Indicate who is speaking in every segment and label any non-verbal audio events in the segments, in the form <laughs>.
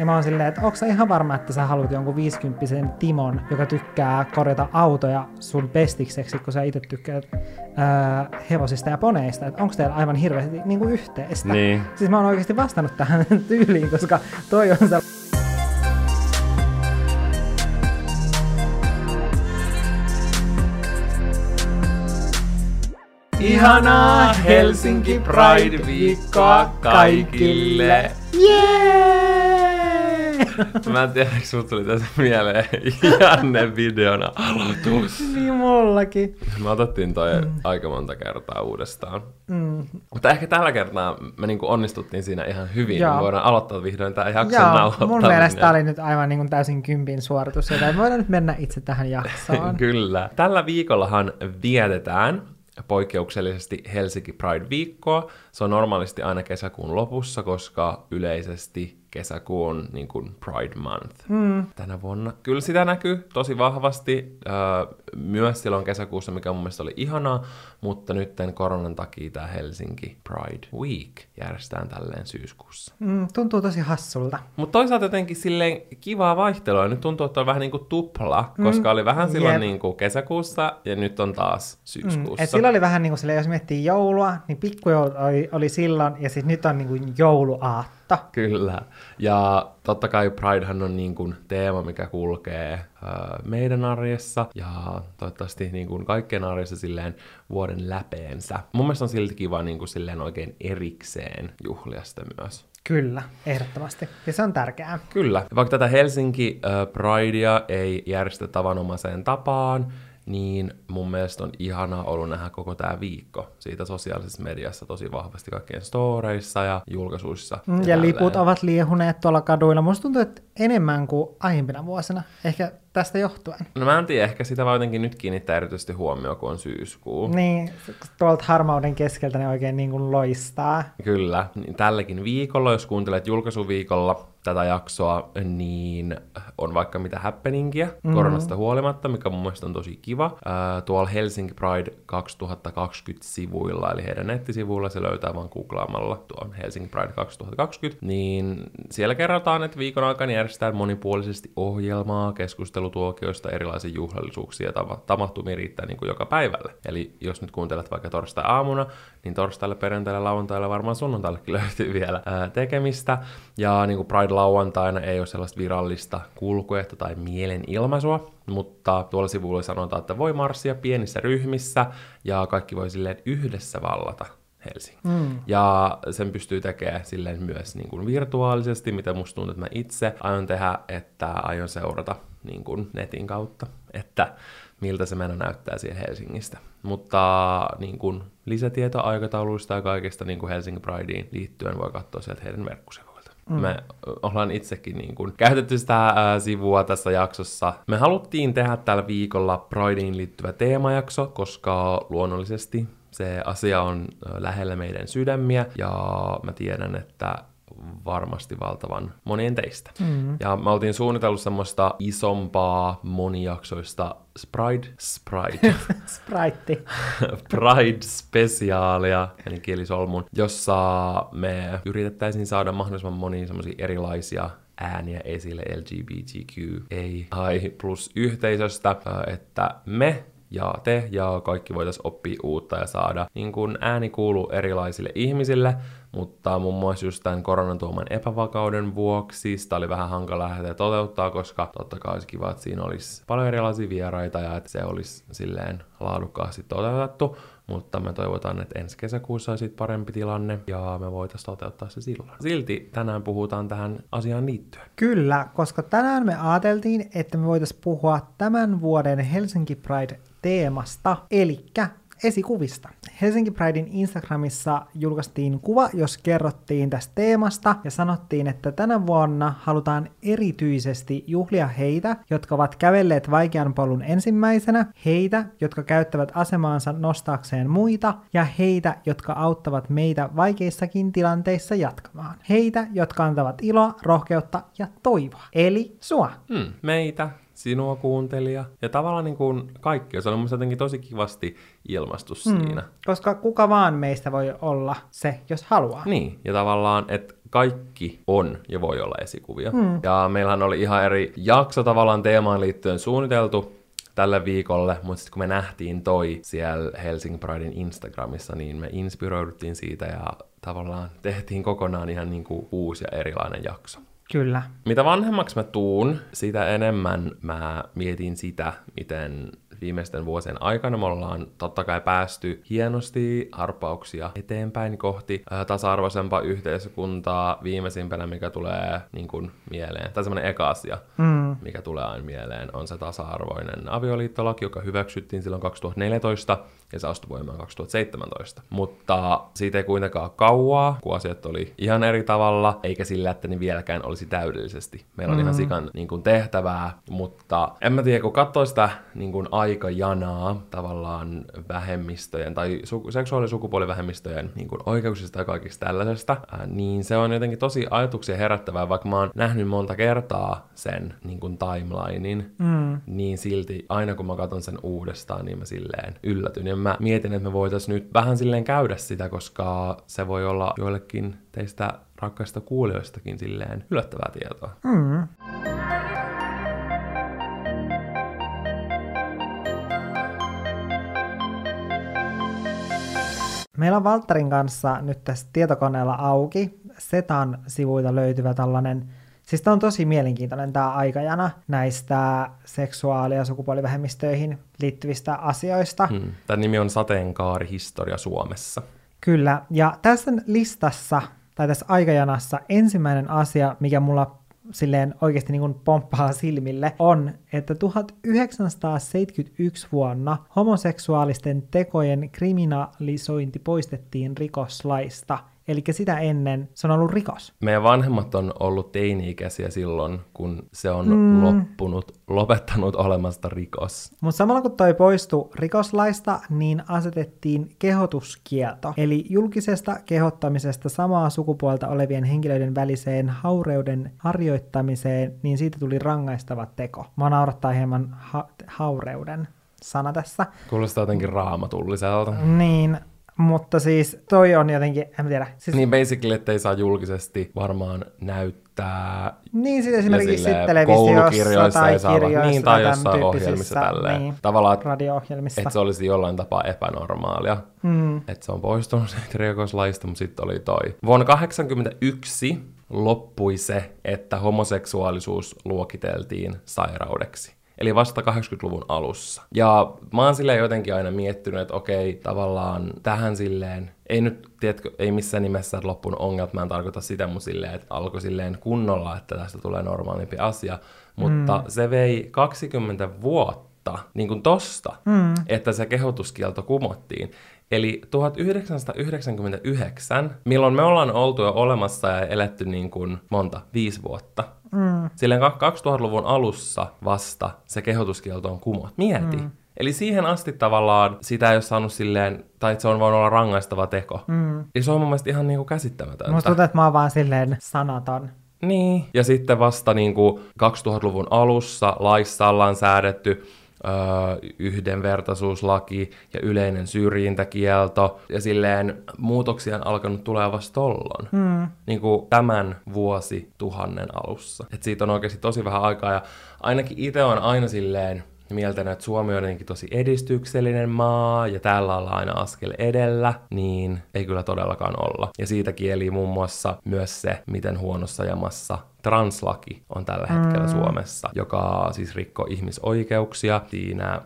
Speaker 1: Ja mä oon silleen, että onko sä ihan varma, että sä haluat jonkun 50 Timon, joka tykkää korjata autoja sun pestikseksi, kun sä itse tykkäät ää, hevosista ja poneista, että onko teillä aivan hirveästi niin kuin yhteistä.
Speaker 2: Niin.
Speaker 1: Siis mä oon oikeasti vastannut tähän <laughs> tyyliin, koska toi on se
Speaker 2: Ihanaa Helsinki Pride-viikkoa kaikille!
Speaker 1: Jee!
Speaker 2: Mä en tiedä, miksi tuli tässä mieleen Janne videona aloitus.
Speaker 1: niin mullakin.
Speaker 2: Me otettiin toi mm. aika monta kertaa uudestaan. Mm. Mutta ehkä tällä kertaa me niinku onnistuttiin siinä ihan hyvin.
Speaker 1: Joo.
Speaker 2: Me voidaan aloittaa vihdoin tämä jakson
Speaker 1: Joo,
Speaker 2: nauhoittaminen.
Speaker 1: mun mielestä tää oli nyt aivan niin kuin täysin kympin suoritus, joten voidaan nyt mennä itse tähän jaksoon. <laughs>
Speaker 2: Kyllä. Tällä viikollahan vietetään poikkeuksellisesti Helsinki Pride-viikkoa. Se on normaalisti aina kesäkuun lopussa, koska yleisesti kesäkuu on niin kuin Pride Month mm. tänä vuonna. Kyllä sitä näkyy tosi vahvasti äh, myös silloin kesäkuussa, mikä mun mielestä oli ihanaa, mutta nyt koronan takia tämä Helsinki Pride Week järjestetään tälleen syyskuussa.
Speaker 1: Mm, tuntuu tosi hassulta.
Speaker 2: Mutta toisaalta jotenkin silleen kivaa vaihtelua. Nyt tuntuu, että on vähän niin kuin tupla, koska mm, oli vähän silloin niin kuin kesäkuussa ja nyt on taas
Speaker 1: Mm,
Speaker 2: syyskuussa.
Speaker 1: et silloin oli vähän niin kuin silleen, jos miettii joulua, niin pikkujoulut oli, oli silloin, ja sitten nyt on niin kuin jouluaatto.
Speaker 2: Kyllä. Ja totta kai Pridehan on niin kuin teema, mikä kulkee meidän arjessa ja toivottavasti niin kuin kaikkien arjessa silleen vuoden läpeensä. Mun mielestä on silti kiva niin kuin silleen oikein erikseen juhlia sitä myös.
Speaker 1: Kyllä, ehdottomasti. Ja se on tärkeää.
Speaker 2: Kyllä. Vaikka tätä Helsinki äh, Pridea ei järjestetä tavanomaiseen tapaan, niin mun mielestä on ihanaa ollut nähdä koko tämä viikko siitä sosiaalisessa mediassa tosi vahvasti kaikkien storeissa ja julkaisuissa.
Speaker 1: Mm, ja
Speaker 2: tälleen.
Speaker 1: liput ovat liehuneet tuolla kaduilla. Musta tuntuu, että enemmän kuin aiempina vuosina. Ehkä tästä johtuen.
Speaker 2: No mä en tiedä, ehkä sitä vaan jotenkin nyt kiinnittää erityisesti huomioon, kun on syyskuu.
Speaker 1: Niin, tuolta harmauden keskeltä ne oikein niin kuin loistaa.
Speaker 2: Kyllä, niin tälläkin viikolla, jos kuuntelet julkaisuviikolla tätä jaksoa, niin on vaikka mitä happeningia mm-hmm. koronasta huolimatta, mikä mun mielestä on tosi kiva. Ää, tuolla Helsinki Pride 2020 sivuilla, eli heidän nettisivuilla, se löytää vaan googlaamalla tuon Helsinki Pride 2020, niin siellä kerrotaan, että viikon aikana järjestetään monipuolisesti ohjelmaa, keskustelutuokioista, erilaisia juhlallisuuksia ja tava- tapahtumia riittää niin kuin joka päivälle. Eli jos nyt kuuntelet vaikka torstai-aamuna, niin torstaille, perjantaille, lauantaille, varmaan sunnuntaillekin <laughs> löytyy vielä ää, tekemistä. Ja niin kuin Pride-lauantaina ei ole sellaista virallista kulkuehto tai mielenilmaisua, mutta tuolla sivulla sanotaan, että voi marssia pienissä ryhmissä ja kaikki voi silleen yhdessä vallata Helsinki. Mm. Ja sen pystyy tekemään silleen myös niin kuin virtuaalisesti, mitä musta tuntuu, että mä itse aion tehdä, että aion seurata niin kuin netin kautta, että miltä se meno näyttää siellä Helsingistä. Mutta niin kuin lisätietoa aikatauluista ja kaikesta niin kuin Helsingin Prideen liittyen voi katsoa sieltä heidän verkkosivuilta. Mm. Me ollaan itsekin niin kuin käytetty sitä ää, sivua tässä jaksossa. Me haluttiin tehdä tällä viikolla Prideen liittyvä teemajakso, koska luonnollisesti se asia on lähellä meidän sydämiä ja mä tiedän, että varmasti valtavan monien teistä. Mm. Ja me oltiin suunnitellut semmoista isompaa monijaksoista Sprite, Sprite, <laughs>
Speaker 1: Sprite. <laughs>
Speaker 2: Pride-spesiaalia, eli kielisolmun, jossa me yritettäisiin saada mahdollisimman monia semmoisia erilaisia ääniä esille LGBTQI plus yhteisöstä, että me ja te ja kaikki voitaisiin oppia uutta ja saada niin kun ääni kuuluu erilaisille ihmisille, mutta muun muassa just tämän koronan tuoman epävakauden vuoksi sitä oli vähän hankala lähteä toteuttaa, koska totta kai olisi kiva, että siinä olisi paljon erilaisia vieraita ja että se olisi silleen laadukkaasti toteutettu, mutta me toivotaan, että ensi kesäkuussa olisi parempi tilanne ja me voitaisiin toteuttaa se silloin. Silti tänään puhutaan tähän asiaan liittyen.
Speaker 1: Kyllä, koska tänään me ajateltiin, että me voitaisiin puhua tämän vuoden Helsinki Pride-teemasta, eli esikuvista. Helsinki Pridein Instagramissa julkaistiin kuva, jos kerrottiin tästä teemasta ja sanottiin, että tänä vuonna halutaan erityisesti juhlia heitä, jotka ovat kävelleet vaikean polun ensimmäisenä, heitä, jotka käyttävät asemaansa nostaakseen muita ja heitä, jotka auttavat meitä vaikeissakin tilanteissa jatkamaan. Heitä, jotka antavat iloa, rohkeutta ja toivoa. Eli sua.
Speaker 2: Hmm, meitä, sinua kuuntelija. Ja tavallaan niin kuin kaikki, se on mun mielestä jotenkin tosi kivasti ilmastu siinä.
Speaker 1: Koska kuka vaan meistä voi olla se, jos haluaa.
Speaker 2: Niin, ja tavallaan, että kaikki on ja voi olla esikuvia. Mm. Ja meillähän oli ihan eri jakso tavallaan teemaan liittyen suunniteltu tälle viikolle, mutta sitten kun me nähtiin toi siellä Helsingin Pridein Instagramissa, niin me inspiroiduttiin siitä ja tavallaan tehtiin kokonaan ihan niin kuin uusi ja erilainen jakso.
Speaker 1: Kyllä.
Speaker 2: Mitä vanhemmaksi mä tuun, sitä enemmän mä mietin sitä, miten viimeisten vuosien aikana me ollaan totta kai päästy hienosti harppauksia eteenpäin kohti ää, tasa-arvoisempaa yhteiskuntaa. Viimeisimpänä, mikä tulee niin kuin, mieleen, tai semmoinen eka asia, mm. mikä tulee aina mieleen, on se tasa-arvoinen avioliittolaki, joka hyväksyttiin silloin 2014 ja se astui voimaan 2017. Mutta siitä ei kuitenkaan kauaa, kun asiat oli ihan eri tavalla, eikä sillä, että ne vieläkään olisi täydellisesti. Meillä on mm. ihan sikan niin kuin, tehtävää, mutta en mä tiedä, kun katsoo sitä niin kuin, aikajanaa tavallaan vähemmistöjen tai su- seksuaali- ja sukupuolivähemmistöjen niin kuin, oikeuksista ja kaikista tällaisesta, ää, niin se on jotenkin tosi ajatuksia herättävää, vaikka mä oon nähnyt monta kertaa sen niin kuin timelinein, mm. niin silti aina kun mä katson sen uudestaan, niin mä silleen yllätyn. Ja mä mietin, että me voitaisiin nyt vähän silleen käydä sitä, koska se voi olla joillekin teistä rakkaista kuulijoistakin silleen yllättävää tietoa. Mm.
Speaker 1: Meillä on Valtterin kanssa nyt tässä tietokoneella auki. Setan sivuilta löytyvä tällainen Siis tämä on tosi mielenkiintoinen tämä aikajana näistä seksuaali- ja sukupuolivähemmistöihin liittyvistä asioista. Hmm.
Speaker 2: Tämä nimi on Sateenkaarihistoria Suomessa.
Speaker 1: Kyllä, ja tässä listassa tai tässä aikajanassa ensimmäinen asia, mikä mulla silleen oikeasti niin pomppaa silmille, on, että 1971 vuonna homoseksuaalisten tekojen kriminalisointi poistettiin rikoslaista. Eli sitä ennen se on ollut rikos.
Speaker 2: Meidän vanhemmat on ollut teini-ikäisiä silloin, kun se on mm. loppunut, lopettanut olemasta rikos.
Speaker 1: Mutta samalla kun toi poistui rikoslaista, niin asetettiin kehotuskielto. Eli julkisesta kehottamisesta samaa sukupuolta olevien henkilöiden väliseen haureuden harjoittamiseen, niin siitä tuli rangaistava teko. Mä naurattaa hieman ha- haureuden sana tässä.
Speaker 2: Kuulostaa jotenkin raamatulliselta.
Speaker 1: Niin, mutta siis toi on jotenkin, en tiedä. Siis...
Speaker 2: Niin basically, ettei saa julkisesti varmaan näyttää.
Speaker 1: Niin siis esimerkiksi sit televisiossa tai kirjoissa
Speaker 2: niin, tai jossain ohjelmissa tälleen. Niin,
Speaker 1: Tavallaan, radio-ohjelmissa.
Speaker 2: Että se olisi jollain tapaa epänormaalia. Mm. Että se on poistunut <laughs> rikoslaista, mutta sitten oli toi. Vuonna 1981 loppui se, että homoseksuaalisuus luokiteltiin sairaudeksi. Eli vasta 80-luvun alussa. Ja mä oon silleen jotenkin aina miettinyt, että okei, tavallaan tähän silleen, ei nyt, tiedätkö, ei missään nimessä loppunut ongelmat, mä en tarkoita sitä mun silleen, että alkoi silleen kunnolla, että tästä tulee normaalimpi asia, mutta mm. se vei 20 vuotta, niin kuin tosta, mm. että se kehotuskielto kumottiin. Eli 1999, milloin me ollaan oltu jo olemassa ja eletty niin kuin monta, viisi vuotta, Mm. Silleen 2000-luvun alussa vasta se kehotuskielto on kumot. Mieti. Mm. Eli siihen asti tavallaan sitä ei ole saanut silleen, tai että se on voinut olla rangaistava teko. Mm. Ja se on mun mielestä ihan niinku käsittämätöntä.
Speaker 1: Musta tuntuu, että mä oon vaan silleen sanaton.
Speaker 2: Niin. Ja sitten vasta niinku 2000-luvun alussa laissa ollaan säädetty, yhdenvertaisuuslaki ja yleinen syrjintäkielto. Ja silleen muutoksia on alkanut tulee vasta tollon. Mm. Niin kuin tämän vuosi tuhannen alussa. Et siitä on oikeasti tosi vähän aikaa ja ainakin itse on aina silleen mieltänyt, että Suomi on jotenkin tosi edistyksellinen maa ja täällä ollaan aina askel edellä, niin ei kyllä todellakaan olla. Ja siitä kieli muun muassa myös se, miten huonossa jamassa translaki on tällä hetkellä mm. Suomessa, joka siis rikkoo ihmisoikeuksia. Siinä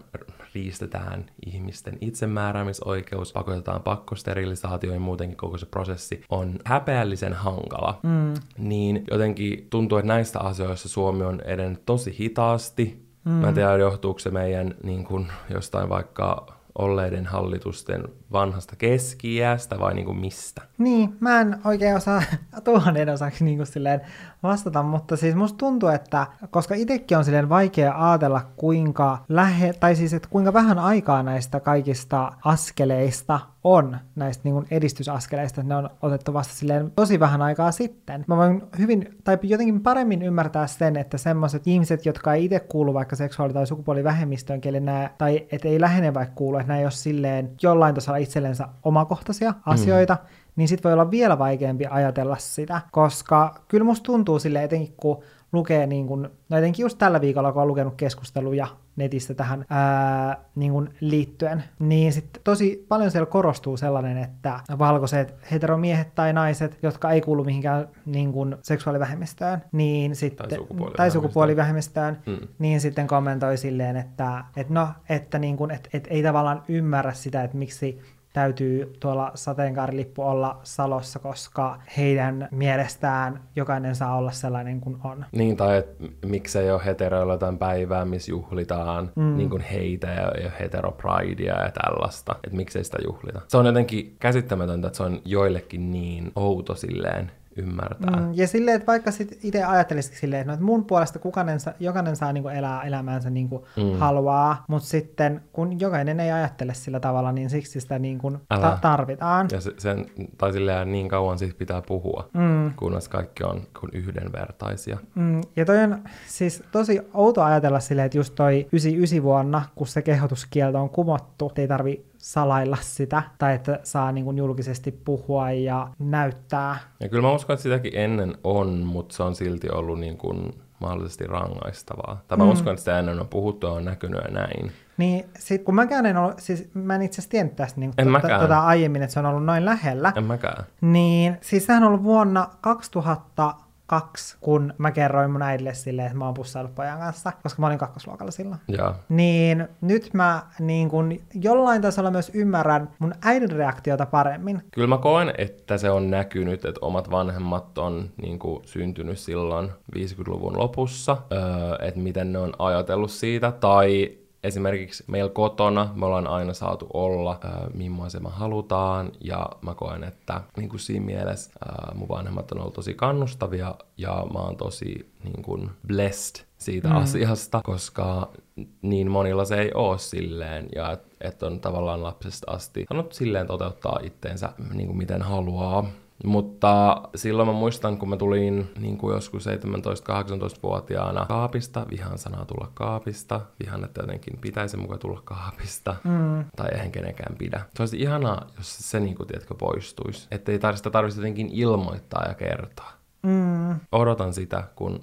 Speaker 2: riistetään ihmisten itsemääräämisoikeus, pakotetaan pakkosterilisaatioihin, muutenkin koko se prosessi on häpeällisen hankala. Mm. Niin jotenkin tuntuu, että näistä asioista Suomi on edennyt tosi hitaasti. Mm. Mä en tiedä, johtuuko se meidän niin kun, jostain vaikka olleiden hallitusten vanhasta keski vai niin kuin mistä?
Speaker 1: Niin, mä en oikein osaa <laughs> tuhannen osaksi niin kuin silleen vastata, mutta siis musta tuntuu, että koska itsekin on silleen vaikea ajatella kuinka lähe, tai siis että kuinka vähän aikaa näistä kaikista askeleista on näistä niin kuin edistysaskeleista, että ne on otettu vasta silleen tosi vähän aikaa sitten. Mä voin hyvin, tai jotenkin paremmin ymmärtää sen, että semmoiset ihmiset, jotka ei itse kuulu vaikka seksuaali- tai sukupuolivähemmistöön, kelle nämä, tai et ei lähene vaikka kuulu, että nämä ei ole silleen jollain tasolla itsellensä omakohtaisia asioita, mm niin sit voi olla vielä vaikeampi ajatella sitä, koska kyllä musta tuntuu sille etenkin kun lukee, niin kun, no etenkin just tällä viikolla, kun on lukenut keskusteluja netistä tähän ää, niin kun liittyen, niin sitten tosi paljon siellä korostuu sellainen, että valkoiset heteromiehet tai naiset, jotka ei kuulu mihinkään niin kun seksuaalivähemmistöön, niin sitten, tai, sukupuolivähemmistöön, tai sukupuolivähemmistöön mm. niin sitten kommentoi silleen, että, että no, että niin kun, et, et ei tavallaan ymmärrä sitä, että miksi täytyy tuolla sateenkaarilippu olla Salossa, koska heidän mielestään jokainen saa olla sellainen kuin on.
Speaker 2: Niin, tai että miksei ole heteroilla jotain päivää, missä juhlitaan mm. niin kuin heitä ja, ja heteropridea ja tällaista. Että miksei sitä juhlita. Se on jotenkin käsittämätöntä, että se on joillekin niin outo silleen ymmärtää. Mm,
Speaker 1: ja silleen, että vaikka sit itse ajattelisikin silleen, että, no, että mun puolesta kukainen jokainen saa niinku elää elämäänsä niin kuin mm. haluaa, mutta sitten kun jokainen ei ajattele sillä tavalla, niin siksi sitä niin kuin ta- tarvitaan.
Speaker 2: Ja se, sen, tai silleen niin kauan siitä pitää puhua, mm. kunnes kaikki on kun yhdenvertaisia.
Speaker 1: Mm, ja toi on siis tosi outo ajatella silleen, että just toi 99 vuonna, kun se kehotuskielto on kumottu, ei tarvi salailla sitä, tai että saa niin kuin julkisesti puhua ja näyttää.
Speaker 2: Ja kyllä mä uskon, että sitäkin ennen on, mutta se on silti ollut niin kuin mahdollisesti rangaistavaa. Tai mä mm. uskon, että sitä ennen on puhuttu ja on näkynyt ja näin.
Speaker 1: Niin, sit kun mäkään en ollut, siis mä en itse asiassa tiennyt tästä niin, en t- tota aiemmin, että se on ollut noin lähellä.
Speaker 2: En mäkään.
Speaker 1: Niin, siis sehän on ollut vuonna 2000 kaksi, kun mä kerroin mun äidille silleen, että mä oon pussaillut pojan kanssa, koska mä olin kakkosluokalla silloin.
Speaker 2: Ja.
Speaker 1: Niin nyt mä niin kun jollain tasolla myös ymmärrän mun äidin reaktiota paremmin.
Speaker 2: Kyllä mä koen, että se on näkynyt, että omat vanhemmat on niin kuin, syntynyt silloin 50-luvun lopussa, öö, että miten ne on ajatellut siitä, tai esimerkiksi meillä kotona me ollaan aina saatu olla, äh, millaisen me halutaan, ja mä koen, että niin kuin siinä mielessä äh, mun vanhemmat on ollut tosi kannustavia, ja mä oon tosi niin kuin blessed siitä mm. asiasta, koska niin monilla se ei ole silleen, ja että et on tavallaan lapsesta asti saanut silleen toteuttaa itteensä niin kuin miten haluaa. Mutta silloin mä muistan, kun mä tulin niin kuin joskus 17-18-vuotiaana kaapista, vihan sanaa tulla kaapista, vihan, että jotenkin pitäisi mukaan tulla kaapista, mm. tai eihän kenenkään pidä. Se olisi ihanaa, jos se niin kuin, tiedätkö, poistuisi. Että ei tarvitse, tarvitsisi jotenkin ilmoittaa ja kertoa. Mm. Odotan sitä, kun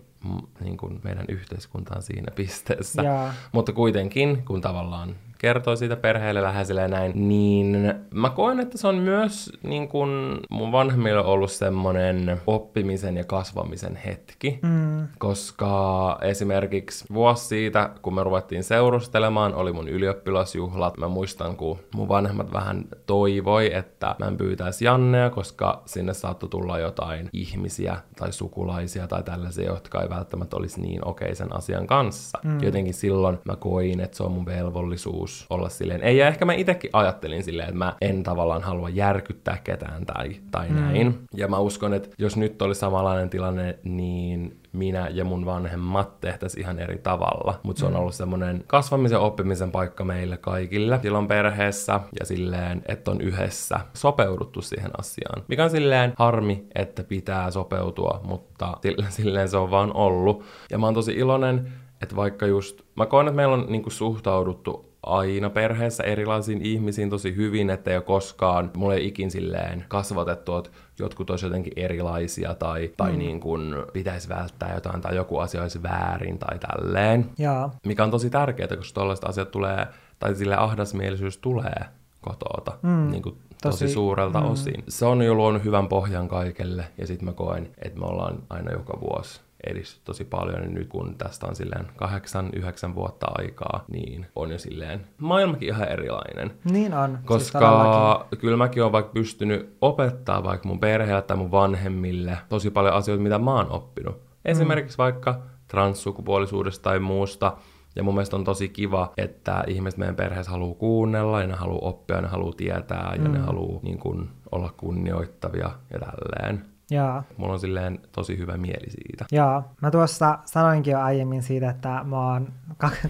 Speaker 2: niin kuin meidän yhteiskunta on siinä pisteessä. Yeah. Mutta kuitenkin, kun tavallaan kertoo siitä perheelle läheiselle ja näin, niin mä koen, että se on myös niin kun mun vanhemmilla ollut semmonen oppimisen ja kasvamisen hetki, mm. koska esimerkiksi vuosi siitä, kun me ruvettiin seurustelemaan, oli mun ylioppilasjuhlat. Mä muistan, kun mun vanhemmat vähän toivoi, että mä en pyytäisi Jannea, koska sinne saattoi tulla jotain ihmisiä tai sukulaisia tai tällaisia, jotka ei välttämättä olisi niin okei sen asian kanssa. Mm. Jotenkin silloin mä koin, että se on mun velvollisuus tarkoitus olla silleen, ei, ja ehkä mä itsekin ajattelin silleen, että mä en tavallaan halua järkyttää ketään tai, tai mm. näin. Ja mä uskon, että jos nyt oli samanlainen tilanne, niin minä ja mun vanhemmat tehtäisiin ihan eri tavalla. Mutta se on mm. ollut semmoinen kasvamisen oppimisen paikka meille kaikille silloin perheessä ja silleen, että on yhdessä sopeuduttu siihen asiaan. Mikä on silleen harmi, että pitää sopeutua, mutta silleen se on vaan ollut. Ja mä oon tosi iloinen, että vaikka just, mä koen, että meillä on niinku suhtauduttu aina perheessä erilaisiin ihmisiin tosi hyvin, että ei ole koskaan, mulle ei ikin silleen kasvatettu, että jotkut olisi jotenkin erilaisia tai, tai mm. niin kuin pitäisi välttää jotain tai joku asia olisi väärin tai tälleen.
Speaker 1: Jaa.
Speaker 2: Mikä on tosi tärkeää, koska tällaiset asiat tulee, tai sille ahdasmielisyys tulee kotoota mm. niin kuin tosi, tosi suurelta mm. osin. Se on jo luonut hyvän pohjan kaikelle ja sitten mä koen, että me ollaan aina joka vuosi edistynyt tosi paljon, niin nyt kun tästä on silleen kahdeksan, yhdeksän vuotta aikaa, niin on jo silleen maailmakin ihan erilainen.
Speaker 1: Niin on. Siis
Speaker 2: Koska siis kyllä mäkin olen vaikka pystynyt opettaa vaikka mun perheelle tai mun vanhemmille tosi paljon asioita, mitä mä oon oppinut. Esimerkiksi mm. vaikka transsukupuolisuudesta tai muusta, ja mun mielestä on tosi kiva, että ihmiset meidän perheessä haluaa kuunnella ja ne haluaa oppia, ne haluaa tietää ja mm. ne haluaa niin kun, olla kunnioittavia ja tälleen.
Speaker 1: Joo.
Speaker 2: Mulla on silleen tosi hyvä mieli siitä.
Speaker 1: Joo, mä tuossa sanoinkin jo aiemmin siitä, että mä oon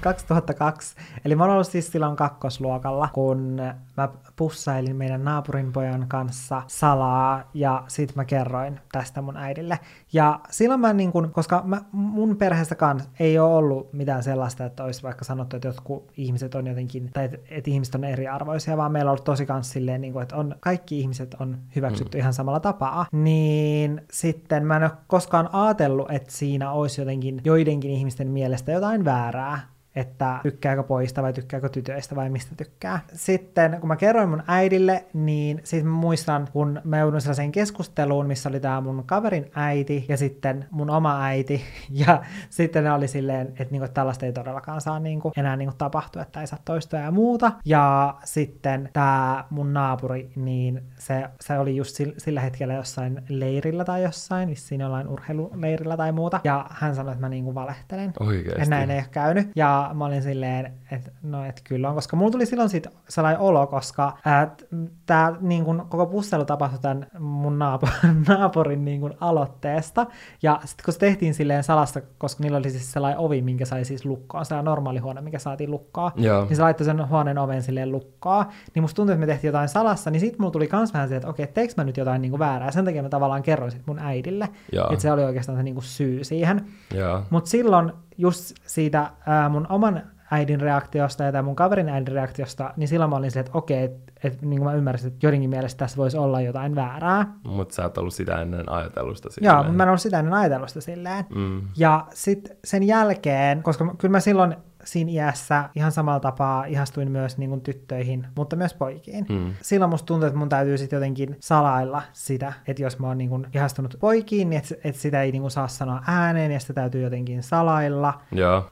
Speaker 1: 2002, <laughs> eli mä oon ollut siis silloin kakkosluokalla, kun mä pussailin meidän naapurin pojan kanssa salaa ja sit mä kerroin tästä mun äidille. Ja silloin mä niin kun, koska mä, mun perheestä kanssa ei ole ollut mitään sellaista, että olisi vaikka sanottu, että jotkut ihmiset on jotenkin, tai että, että ihmiset on eriarvoisia, vaan meillä on ollut tosi kans silleen, niin kun, että on, kaikki ihmiset on hyväksytty mm. ihan samalla tapaa. Niin sitten mä en ole koskaan ajatellut, että siinä olisi jotenkin joidenkin ihmisten mielestä jotain väärää että tykkääkö poista vai tykkääkö tytöistä vai mistä tykkää. Sitten kun mä kerroin mun äidille, niin sitten mä muistan, kun mä joudun sellaiseen keskusteluun, missä oli tää mun kaverin äiti ja sitten mun oma äiti, <laughs> ja sitten ne oli silleen, että niinku, tällaista ei todellakaan saa niinku, enää niinku, tapahtua, että ei saa toistua ja muuta. Ja sitten tämä mun naapuri, niin se, se oli just sillä hetkellä jossain leirillä tai jossain, vissiin jollain urheiluleirillä tai muuta, ja hän sanoi, että mä niinku valehtelen.
Speaker 2: Oikeesti?
Speaker 1: Että näin ei ole käynyt. Ja mä olin silleen, että no et kyllä on, koska mulla tuli silloin sit sellainen olo, koska tämä niin kun, koko pusselu tapahtui tämän mun naap- <laughs> naapurin niin kun, aloitteesta, ja sitten kun se tehtiin silleen salassa, koska niillä oli siis sellainen ovi, minkä sai siis lukkoon, sellainen normaali huone, mikä saatiin lukkoa,
Speaker 2: Joo.
Speaker 1: niin se laittoi sen huoneen oven silleen lukkoa, niin musta tuntui, että me tehtiin jotain salassa, niin sitten mulla tuli kans vähän se, että okei, teekö mä nyt jotain niin väärää, sen takia mä tavallaan kerroin sit mun äidille, että se oli oikeastaan se niin syy siihen. Mutta silloin just siitä ää, mun oman äidin reaktiosta ja mun kaverin äidin reaktiosta, niin silloin mä olin silleen, että okei, että et, niin kuin mä ymmärsin, että joidenkin mielestä tässä voisi olla jotain väärää.
Speaker 2: Mutta sä oot ollut sitä ennen ajatellusta silleen.
Speaker 1: Joo, mä en ollut sitä ennen ajatellusta silleen. Mm. Ja sitten sen jälkeen, koska kyllä mä silloin siinä iässä ihan samalla tapaa ihastuin myös niin kuin tyttöihin, mutta myös poikiin. Mm. Silloin musta tuntuu, että mun täytyy sitten jotenkin salailla sitä, että jos mä oon niin kuin ihastunut poikiin, niin että et sitä ei niin kuin saa sanoa ääneen ja sitä täytyy jotenkin salailla.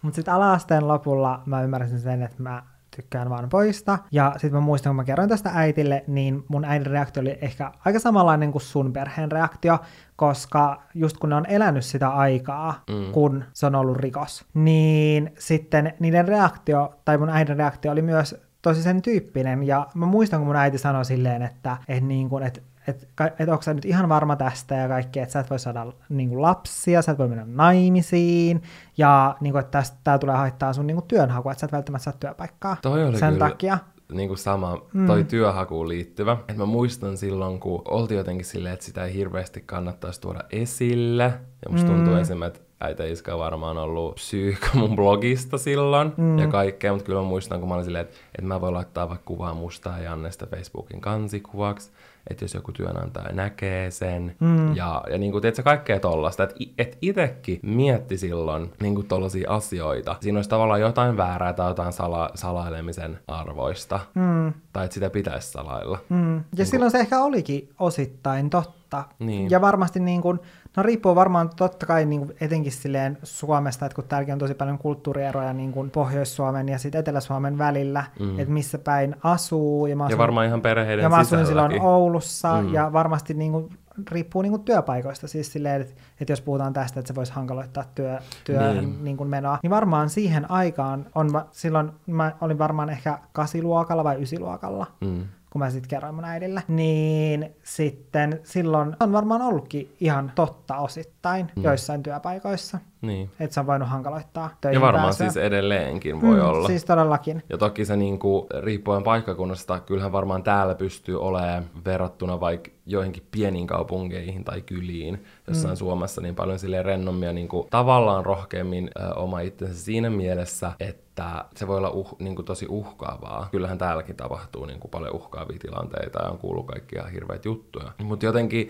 Speaker 1: Mutta sitten ala-asteen lopulla mä ymmärsin sen, että mä tykkään vaan poista. Ja sitten mä muistan, kun mä kerroin tästä äitille, niin mun äidin reaktio oli ehkä aika samanlainen kuin sun perheen reaktio, koska just kun ne on elänyt sitä aikaa, mm. kun se on ollut rikos, niin sitten niiden reaktio, tai mun äidin reaktio oli myös tosi sen tyyppinen, ja mä muistan, kun mun äiti sanoi silleen, että, että, niin kuin, että että et onko sä nyt ihan varma tästä ja kaikkea, että sä et voi saada niin kuin lapsia, sä et voi mennä naimisiin, ja niin kuin, että tää tulee haittaa sun niin kuin työnhakua, että sä et välttämättä saa työpaikkaa
Speaker 2: Toi oli
Speaker 1: sen
Speaker 2: kyllä.
Speaker 1: takia
Speaker 2: niin kuin sama, toi mm. työhakuun liittyvä. Et mä muistan silloin, kun oltiin jotenkin silleen, että sitä ei hirveästi kannattaisi tuoda esille. Ja musta mm. tuntuu esimerkiksi, että äitä Iska varmaan ollut psyyka mun blogista silloin mm. ja kaikkea, mutta kyllä mä muistan, kun mä olin silleen, että, että mä voin laittaa vaikka kuvaa musta ja Jannesta Facebookin kansikuvaksi, että jos joku työnantaja näkee sen, mm. ja, ja niin kuin, tiedätkö, kaikkea tollasta, että et itsekin mietti silloin niin kuin tollaisia asioita. Siinä olisi tavallaan jotain väärää tai jotain sala, salailemisen arvoista, mm. tai että sitä pitäisi salailla.
Speaker 1: Mm. Ja niin silloin kuin... se ehkä olikin osittain totta.
Speaker 2: Niin.
Speaker 1: Ja varmasti niin kuin, No riippuu varmaan totta kai niin kuin etenkin silleen Suomesta, että kun täälläkin on tosi paljon kulttuurieroja niin kuin Pohjois-Suomen ja sitten Etelä-Suomen välillä, mm. että missä päin asuu. Ja, mä asuin,
Speaker 2: ja varmaan ihan perheiden
Speaker 1: Ja mä asuin silloin Oulussa mm. ja varmasti niin kuin, riippuu niin kuin työpaikoista, siis silleen, että, että jos puhutaan tästä, että se voisi hankaloittaa työ, työ niin. Niin kuin menoa, niin varmaan siihen aikaan on, silloin mä olin varmaan ehkä kasiluokalla vai ysiluokalla. Mm kun mä sitten kerroin mun äidille, niin sitten silloin on varmaan ollutkin ihan totta osittain mm. joissain työpaikoissa.
Speaker 2: Niin.
Speaker 1: Että se on voinut hankaloittaa töihin
Speaker 2: Ja varmaan
Speaker 1: pääsyä.
Speaker 2: siis edelleenkin voi
Speaker 1: mm,
Speaker 2: olla.
Speaker 1: Siis todellakin.
Speaker 2: Ja toki se niinku, riippuen paikkakunnasta, kyllähän varmaan täällä pystyy olemaan verrattuna vaikka joihinkin pieniin kaupunkeihin tai kyliin jossain mm. Suomessa niin paljon silleen rennommin ja niinku, tavallaan rohkeammin ö, oma itsensä siinä mielessä, että se voi olla uh, niinku, tosi uhkaavaa. Kyllähän täälläkin tapahtuu niinku, paljon uhkaavia tilanteita ja on kuullut kaikkia hirveitä juttuja. Mutta jotenkin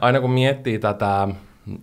Speaker 2: aina kun miettii tätä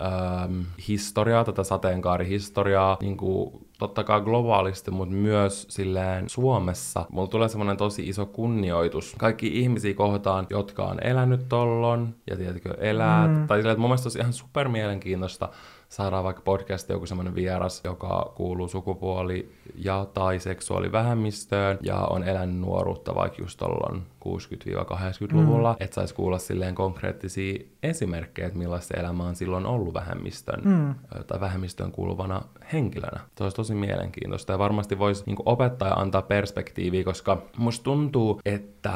Speaker 2: ähm, historiaa, tätä sateenkaarihistoriaa, niin kuin totta kai globaalisti, mutta myös silleen Suomessa. Mulla tulee semmoinen tosi iso kunnioitus kaikki ihmisiä kohtaan, jotka on elänyt tollon ja tiedätkö, elää. Mm. Tai silleen, että mun mielestä olisi ihan super mielenkiintoista saadaan vaikka podcast joku semmoinen vieras, joka kuuluu sukupuoli- ja tai seksuaalivähemmistöön ja on elänyt nuoruutta vaikka just tuolloin 60-80-luvulla, mm. että saisi kuulla silleen konkreettisia esimerkkejä, että millaista elämä on silloin ollut vähemmistön mm. tai vähemmistöön kuuluvana henkilönä. Se olisi tosi mielenkiintoista ja varmasti voisi niin opettaa ja antaa perspektiiviä, koska musta tuntuu, että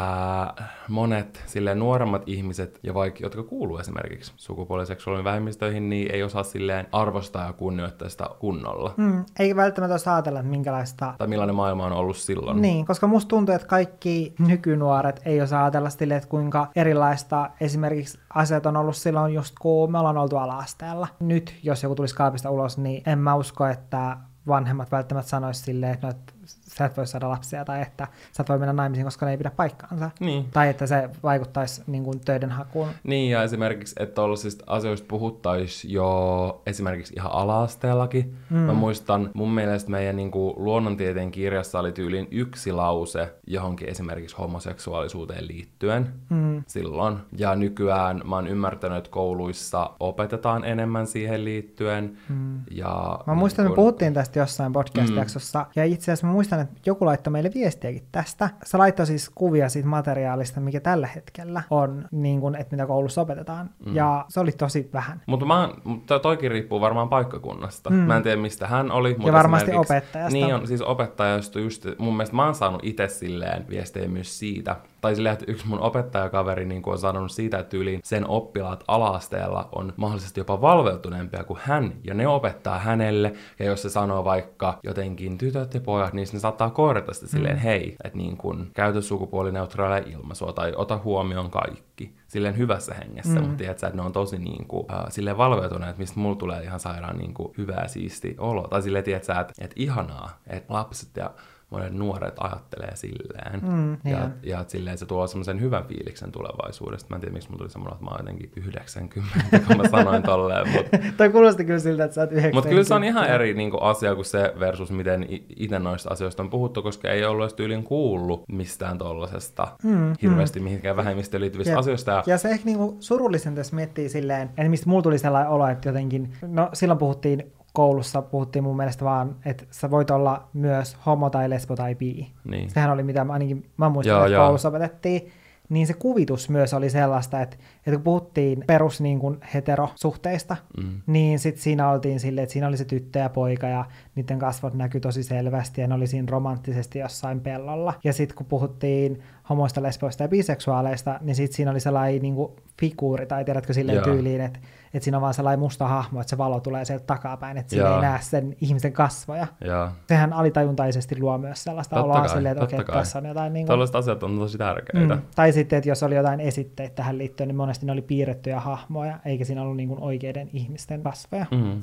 Speaker 2: monet silleen nuoremmat ihmiset ja vaikka jotka kuuluu esimerkiksi sukupuoliseksuaalinen vähemmistöihin, niin ei osaa silleen arvostaa ja kunnioittaa sitä kunnolla.
Speaker 1: Mm, ei välttämättä osaa ajatella, että minkälaista...
Speaker 2: Tai millainen maailma on ollut silloin.
Speaker 1: Niin, koska musta tuntuu, että kaikki nykynuoret ei osaa ajatella sille, että kuinka erilaista esimerkiksi asiat on ollut silloin just kun me ollaan oltu ala-asteella. Nyt, jos joku tulisi kaapista ulos, niin en mä usko, että vanhemmat välttämättä sanoisi silleen, että, no, että sä et voi saada lapsia tai että sä et voi mennä naimisiin, koska ne ei pidä paikkaansa.
Speaker 2: Niin.
Speaker 1: Tai että se vaikuttaisi niin kuin, töiden hakuun.
Speaker 2: Niin, ja esimerkiksi, että tuollaisista asioista puhuttaisiin jo esimerkiksi ihan ala-asteellakin. Mm. Mä muistan, mun mielestä meidän niin kuin, luonnontieteen kirjassa oli tyyliin yksi lause johonkin esimerkiksi homoseksuaalisuuteen liittyen mm. silloin. Ja nykyään mä oon ymmärtänyt, että kouluissa opetetaan enemmän siihen liittyen. Mm. Ja,
Speaker 1: mä muistan, niin kun... me puhuttiin tästä jossain podcast-jaksossa, mm. ja itse asiassa mä muistan, että joku laittoi meille viestiäkin tästä. Se laittoi siis kuvia siitä materiaalista, mikä tällä hetkellä on, niin kuin, että mitä koulussa opetetaan. Mm. Ja se oli tosi vähän.
Speaker 2: Mutta mä, mutta toikin riippuu varmaan paikkakunnasta. Mm. Mä en tiedä, mistä hän oli. Mutta
Speaker 1: ja varmasti opettajasta.
Speaker 2: Niin on, siis opettajasta just, mun mielestä mä oon saanut itse silleen viestejä myös siitä, tai silleen, että yksi mun opettajakaveri niin on sanonut siitä, että yli sen oppilaat alaasteella on mahdollisesti jopa valveutuneempia kuin hän, ja ne opettaa hänelle, ja jos se sanoo vaikka jotenkin tytöt ja pojat, niin ne saattaa korjata sitä silleen, mm. hei, että niin kun, käytä sukupuolineutraalia ilmaisua, tai ota huomioon kaikki silleen hyvässä hengessä, mm. mutta tiedät että ne on tosi niin kuin, äh, silleen valveutuneet, mistä mulla tulee ihan sairaan niin kuin, hyvää siisti olo. Tai silleen, tiedät että, että ihanaa, että lapset ja monet nuoret ajattelee silleen. Mm, ja, ja, ja silleen se tuo semmoisen hyvän fiiliksen tulevaisuudesta. Mä en tiedä, miksi mulla tuli semmoinen, että mä oon jotenkin 90, kun mä sanoin tolleen. Mutta... <laughs>
Speaker 1: Toi kuulosti kyllä siltä, että sä oot 90.
Speaker 2: Mutta kyllä se on ihan eri niin kuin, asia kuin se versus miten itse noista asioista on puhuttu, koska ei ollut edes tyylin kuullut mistään tollasesta mm, hirveästi mm. mihinkään vähemmistöön liittyvistä ja, asioista. Ja,
Speaker 1: ja se ehkä niin surullisen tässä miettii silleen, että mistä mulla tuli sellainen olo, että jotenkin, no silloin puhuttiin koulussa puhuttiin mun mielestä vaan, että sä voit olla myös homo tai lesbo tai bi. Niin. Sehän oli mitä ainakin mä muistan, joo, että joo. koulussa opetettiin. Niin se kuvitus myös oli sellaista, että, että kun puhuttiin perus niin kuin heterosuhteista, mm. niin sitten siinä oltiin silleen, että siinä oli se tyttö ja poika ja niiden kasvot näkyi tosi selvästi ja ne oli siinä romanttisesti jossain pellolla. Ja sitten kun puhuttiin homoista, lesboista ja biseksuaaleista, niin sitten siinä oli sellainen niin kuin figuuri, tai tiedätkö silleen Joo. tyyliin, että, että siinä on vaan sellainen musta hahmo, että se valo tulee sieltä takapäin, että siinä ei näe sen ihmisen kasvoja. Joo. Sehän alitajuntaisesti luo myös sellaista totta oloa kai, silleen, että okei, okay, tässä on jotain... Niin kuin...
Speaker 2: Tällaiset asiat on tosi tärkeitä. Mm.
Speaker 1: Tai sitten, että jos oli jotain esitteitä tähän liittyen, niin monesti ne oli piirrettyjä hahmoja, eikä siinä ollut niin kuin oikeiden ihmisten kasvoja. Mm.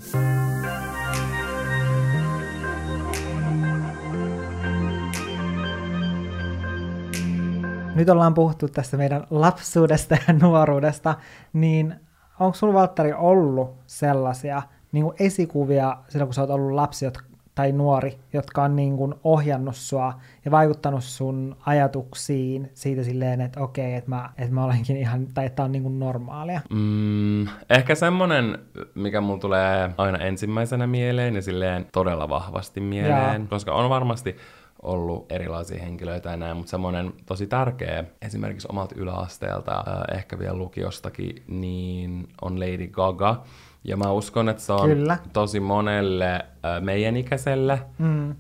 Speaker 1: nyt ollaan puhuttu tästä meidän lapsuudesta ja nuoruudesta, niin onko sulla Valtteri ollut sellaisia niin kuin esikuvia silloin, kun sä oot ollut lapsi tai nuori, jotka on niin kuin ohjannut sua ja vaikuttanut sun ajatuksiin siitä silleen, että okei, että mä, että mä olenkin ihan, tai että on niin kuin normaalia?
Speaker 2: Mm, ehkä semmonen, mikä mulla tulee aina ensimmäisenä mieleen ja silleen todella vahvasti mieleen, ja. koska on varmasti ollut erilaisia henkilöitä ja näin, mutta semmoinen tosi tärkeä esimerkiksi omalta yläasteelta, äh, ehkä vielä lukiostakin, niin on Lady Gaga. Ja mä uskon, että se on Kyllä. tosi monelle äh, meidän ikäiselle mm. äh,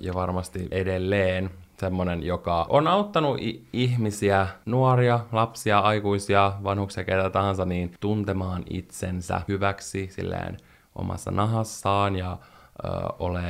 Speaker 2: ja varmasti edelleen semmoinen, joka on auttanut i- ihmisiä, nuoria, lapsia, aikuisia, vanhuksia, ketä tahansa, niin tuntemaan itsensä hyväksi silleen omassa nahassaan ja ö, ole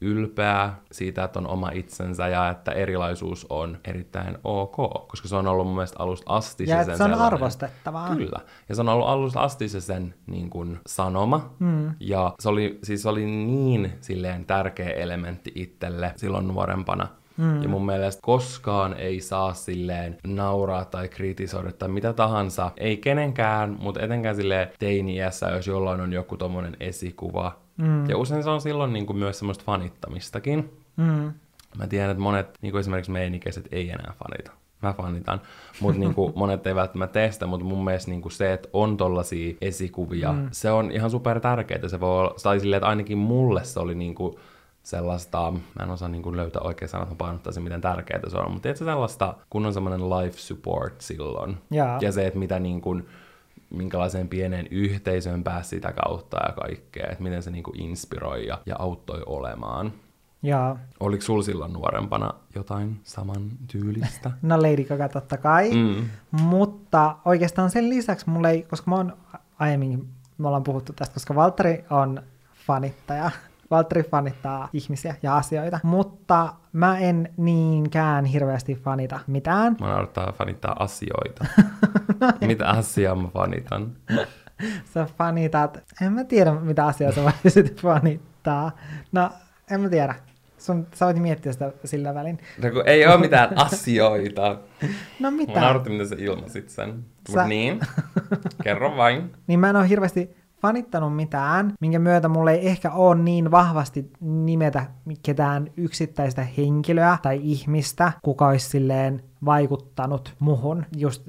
Speaker 2: ylpeä siitä, että on oma itsensä ja että erilaisuus on erittäin ok, koska se on ollut mun mielestä alusta asti
Speaker 1: ja
Speaker 2: se
Speaker 1: sen se on arvostettavaa.
Speaker 2: Kyllä. Ja se on ollut alusta asti se sen niin kuin, sanoma. Mm. Ja se oli, siis oli niin silleen tärkeä elementti itselle silloin nuorempana. Mm. Ja mun mielestä koskaan ei saa silleen nauraa tai kritisoida tai mitä tahansa. Ei kenenkään, mutta etenkään silleen teini-iässä, jos jollain on joku tommonen esikuva, Mm. Ja usein se on silloin niin kuin myös semmoista fanittamistakin. Mm. Mä tiedän, että monet, niin kuin esimerkiksi meidän ikäiset, ei enää fanita. mä fanitan. Mutta <laughs> niinku, monet ei välttämättä tee sitä, mutta mun mielestä niinku se, että on tollasia esikuvia, mm. se on ihan super tärkeää. Se voi olla, tai silleen, että ainakin mulle se oli niinku sellaista, mä en osaa niinku löytää oikein sanat, mä painottaisin, miten tärkeää se on, mutta tiedätkö sellaista, kun on semmoinen life support silloin,
Speaker 1: Jaa.
Speaker 2: ja se, että mitä niinku, minkälaiseen pieneen yhteisöön pääsi sitä kautta ja kaikkea, että miten se niinku inspiroi ja, ja auttoi olemaan.
Speaker 1: Ja
Speaker 2: Oliko sulla silloin nuorempana jotain saman tyylistä? <laughs>
Speaker 1: no Lady Gaga totta kai,
Speaker 2: Mm.
Speaker 1: mutta oikeastaan sen lisäksi mulla ei, koska mä oon aiemmin, me ollaan puhuttu tästä, koska Valtteri on fanittaja. Valtteri fanittaa ihmisiä ja asioita, mutta mä en niinkään hirveästi fanita mitään.
Speaker 2: Mä naurattaa fanittaa asioita. <laughs> Mitä asiaa mä fanitan?
Speaker 1: Sä fanitat, en mä tiedä mitä asiaa sä <laughs> voisit fanittaa. No, en mä tiedä. Sun, sä voit miettiä sitä sillä välin.
Speaker 2: No kun ei ole mitään asioita. <laughs>
Speaker 1: No
Speaker 2: Mä
Speaker 1: mitä?
Speaker 2: naurattiin, miten sä ilmasit sen. Mut
Speaker 1: Sä-
Speaker 2: niin, kerro vain.
Speaker 1: Niin mä en ole hirveästi fanittanut mitään, minkä myötä mulla ei ehkä ole niin vahvasti nimetä ketään yksittäistä henkilöä tai ihmistä, kuka olisi silleen vaikuttanut muhun just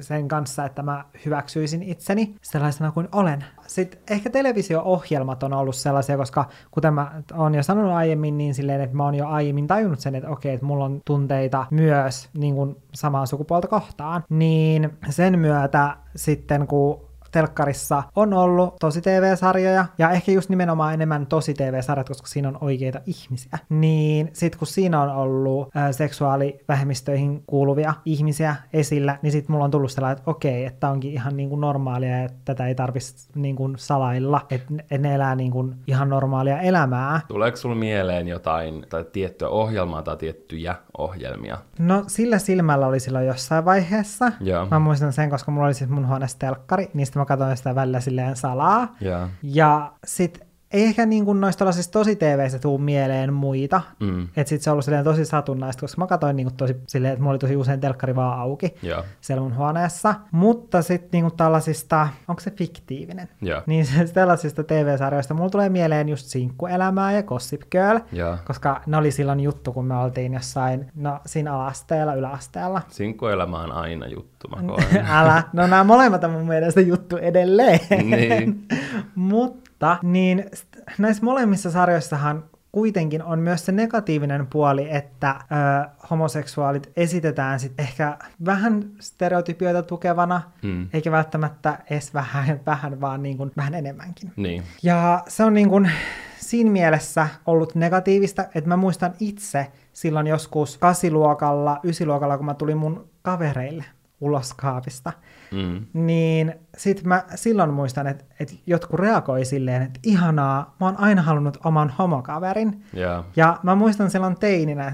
Speaker 1: sen kanssa, että mä hyväksyisin itseni sellaisena kuin olen. Sitten ehkä televisio-ohjelmat on ollut sellaisia, koska kuten mä oon jo sanonut aiemmin, niin silleen, että mä oon jo aiemmin tajunnut sen, että okei, että mulla on tunteita myös niin kuin samaa sukupuolta kohtaan, niin sen myötä sitten kun telkkarissa on ollut tosi TV-sarjoja, ja ehkä just nimenomaan enemmän tosi TV-sarjat, koska siinä on oikeita ihmisiä. Niin sit kun siinä on ollut ä, seksuaalivähemmistöihin kuuluvia ihmisiä esillä, niin sit mulla on tullut sellainen, että okei, että onkin ihan niinku normaalia, että tätä ei tarvitsisi niinku salailla, että et ne elää niinku ihan normaalia elämää.
Speaker 2: Tuleeko sulla mieleen jotain tai tiettyä ohjelmaa tai tiettyjä ohjelmia?
Speaker 1: No sillä silmällä oli silloin jossain vaiheessa.
Speaker 2: Joo.
Speaker 1: Mä muistan sen, koska mulla oli siis mun huoneessa telkkari, niin mä katsoin sitä välillä silleen salaa.
Speaker 2: Joo.
Speaker 1: Ja sit ei ehkä niin kuin noista tällaisista tosi TVistä tuu mieleen muita.
Speaker 2: Mm.
Speaker 1: Että sit se on ollut silleen tosi satunnaista, koska mä katsoin niin kuin tosi silleen, että mulla oli tosi usein telkkari vaan auki
Speaker 2: Joo.
Speaker 1: siellä mun huoneessa. Mutta sitten niin kuin tällaisista, onko se fiktiivinen?
Speaker 2: Joo.
Speaker 1: Niin se <laughs> tällaisista TV-sarjoista mulla tulee mieleen just Sinkkuelämää ja Gossip Girl,
Speaker 2: Joo.
Speaker 1: koska ne oli silloin juttu, kun me oltiin jossain, no siinä alasteella, yläasteella.
Speaker 2: Sinkkuelämä on aina juttu, mä <laughs> koen.
Speaker 1: Älä, no nämä molemmat on mun mielestä juttu edelleen.
Speaker 2: Niin. <laughs>
Speaker 1: Mutta niin st- näissä molemmissa sarjoissahan kuitenkin on myös se negatiivinen puoli, että ö, homoseksuaalit esitetään sit ehkä vähän stereotypioita tukevana,
Speaker 2: Mm.
Speaker 1: eikä välttämättä edes vähän, <laughs> vähän vaan niin kuin, vähän enemmänkin.
Speaker 2: Niin.
Speaker 1: Ja se on niin kuin siinä mielessä ollut negatiivista, että mä muistan itse silloin joskus kasiluokalla, ysiluokalla, kun mä tulin mun kavereille ulos kaapista,
Speaker 2: Mm.
Speaker 1: niin sit mä silloin muistan, että, että jotkut reagoi silleen, että ihanaa, mä oon aina halunnut oman homokaverin.
Speaker 2: Joo.
Speaker 1: Ja mä muistan silloin teininä,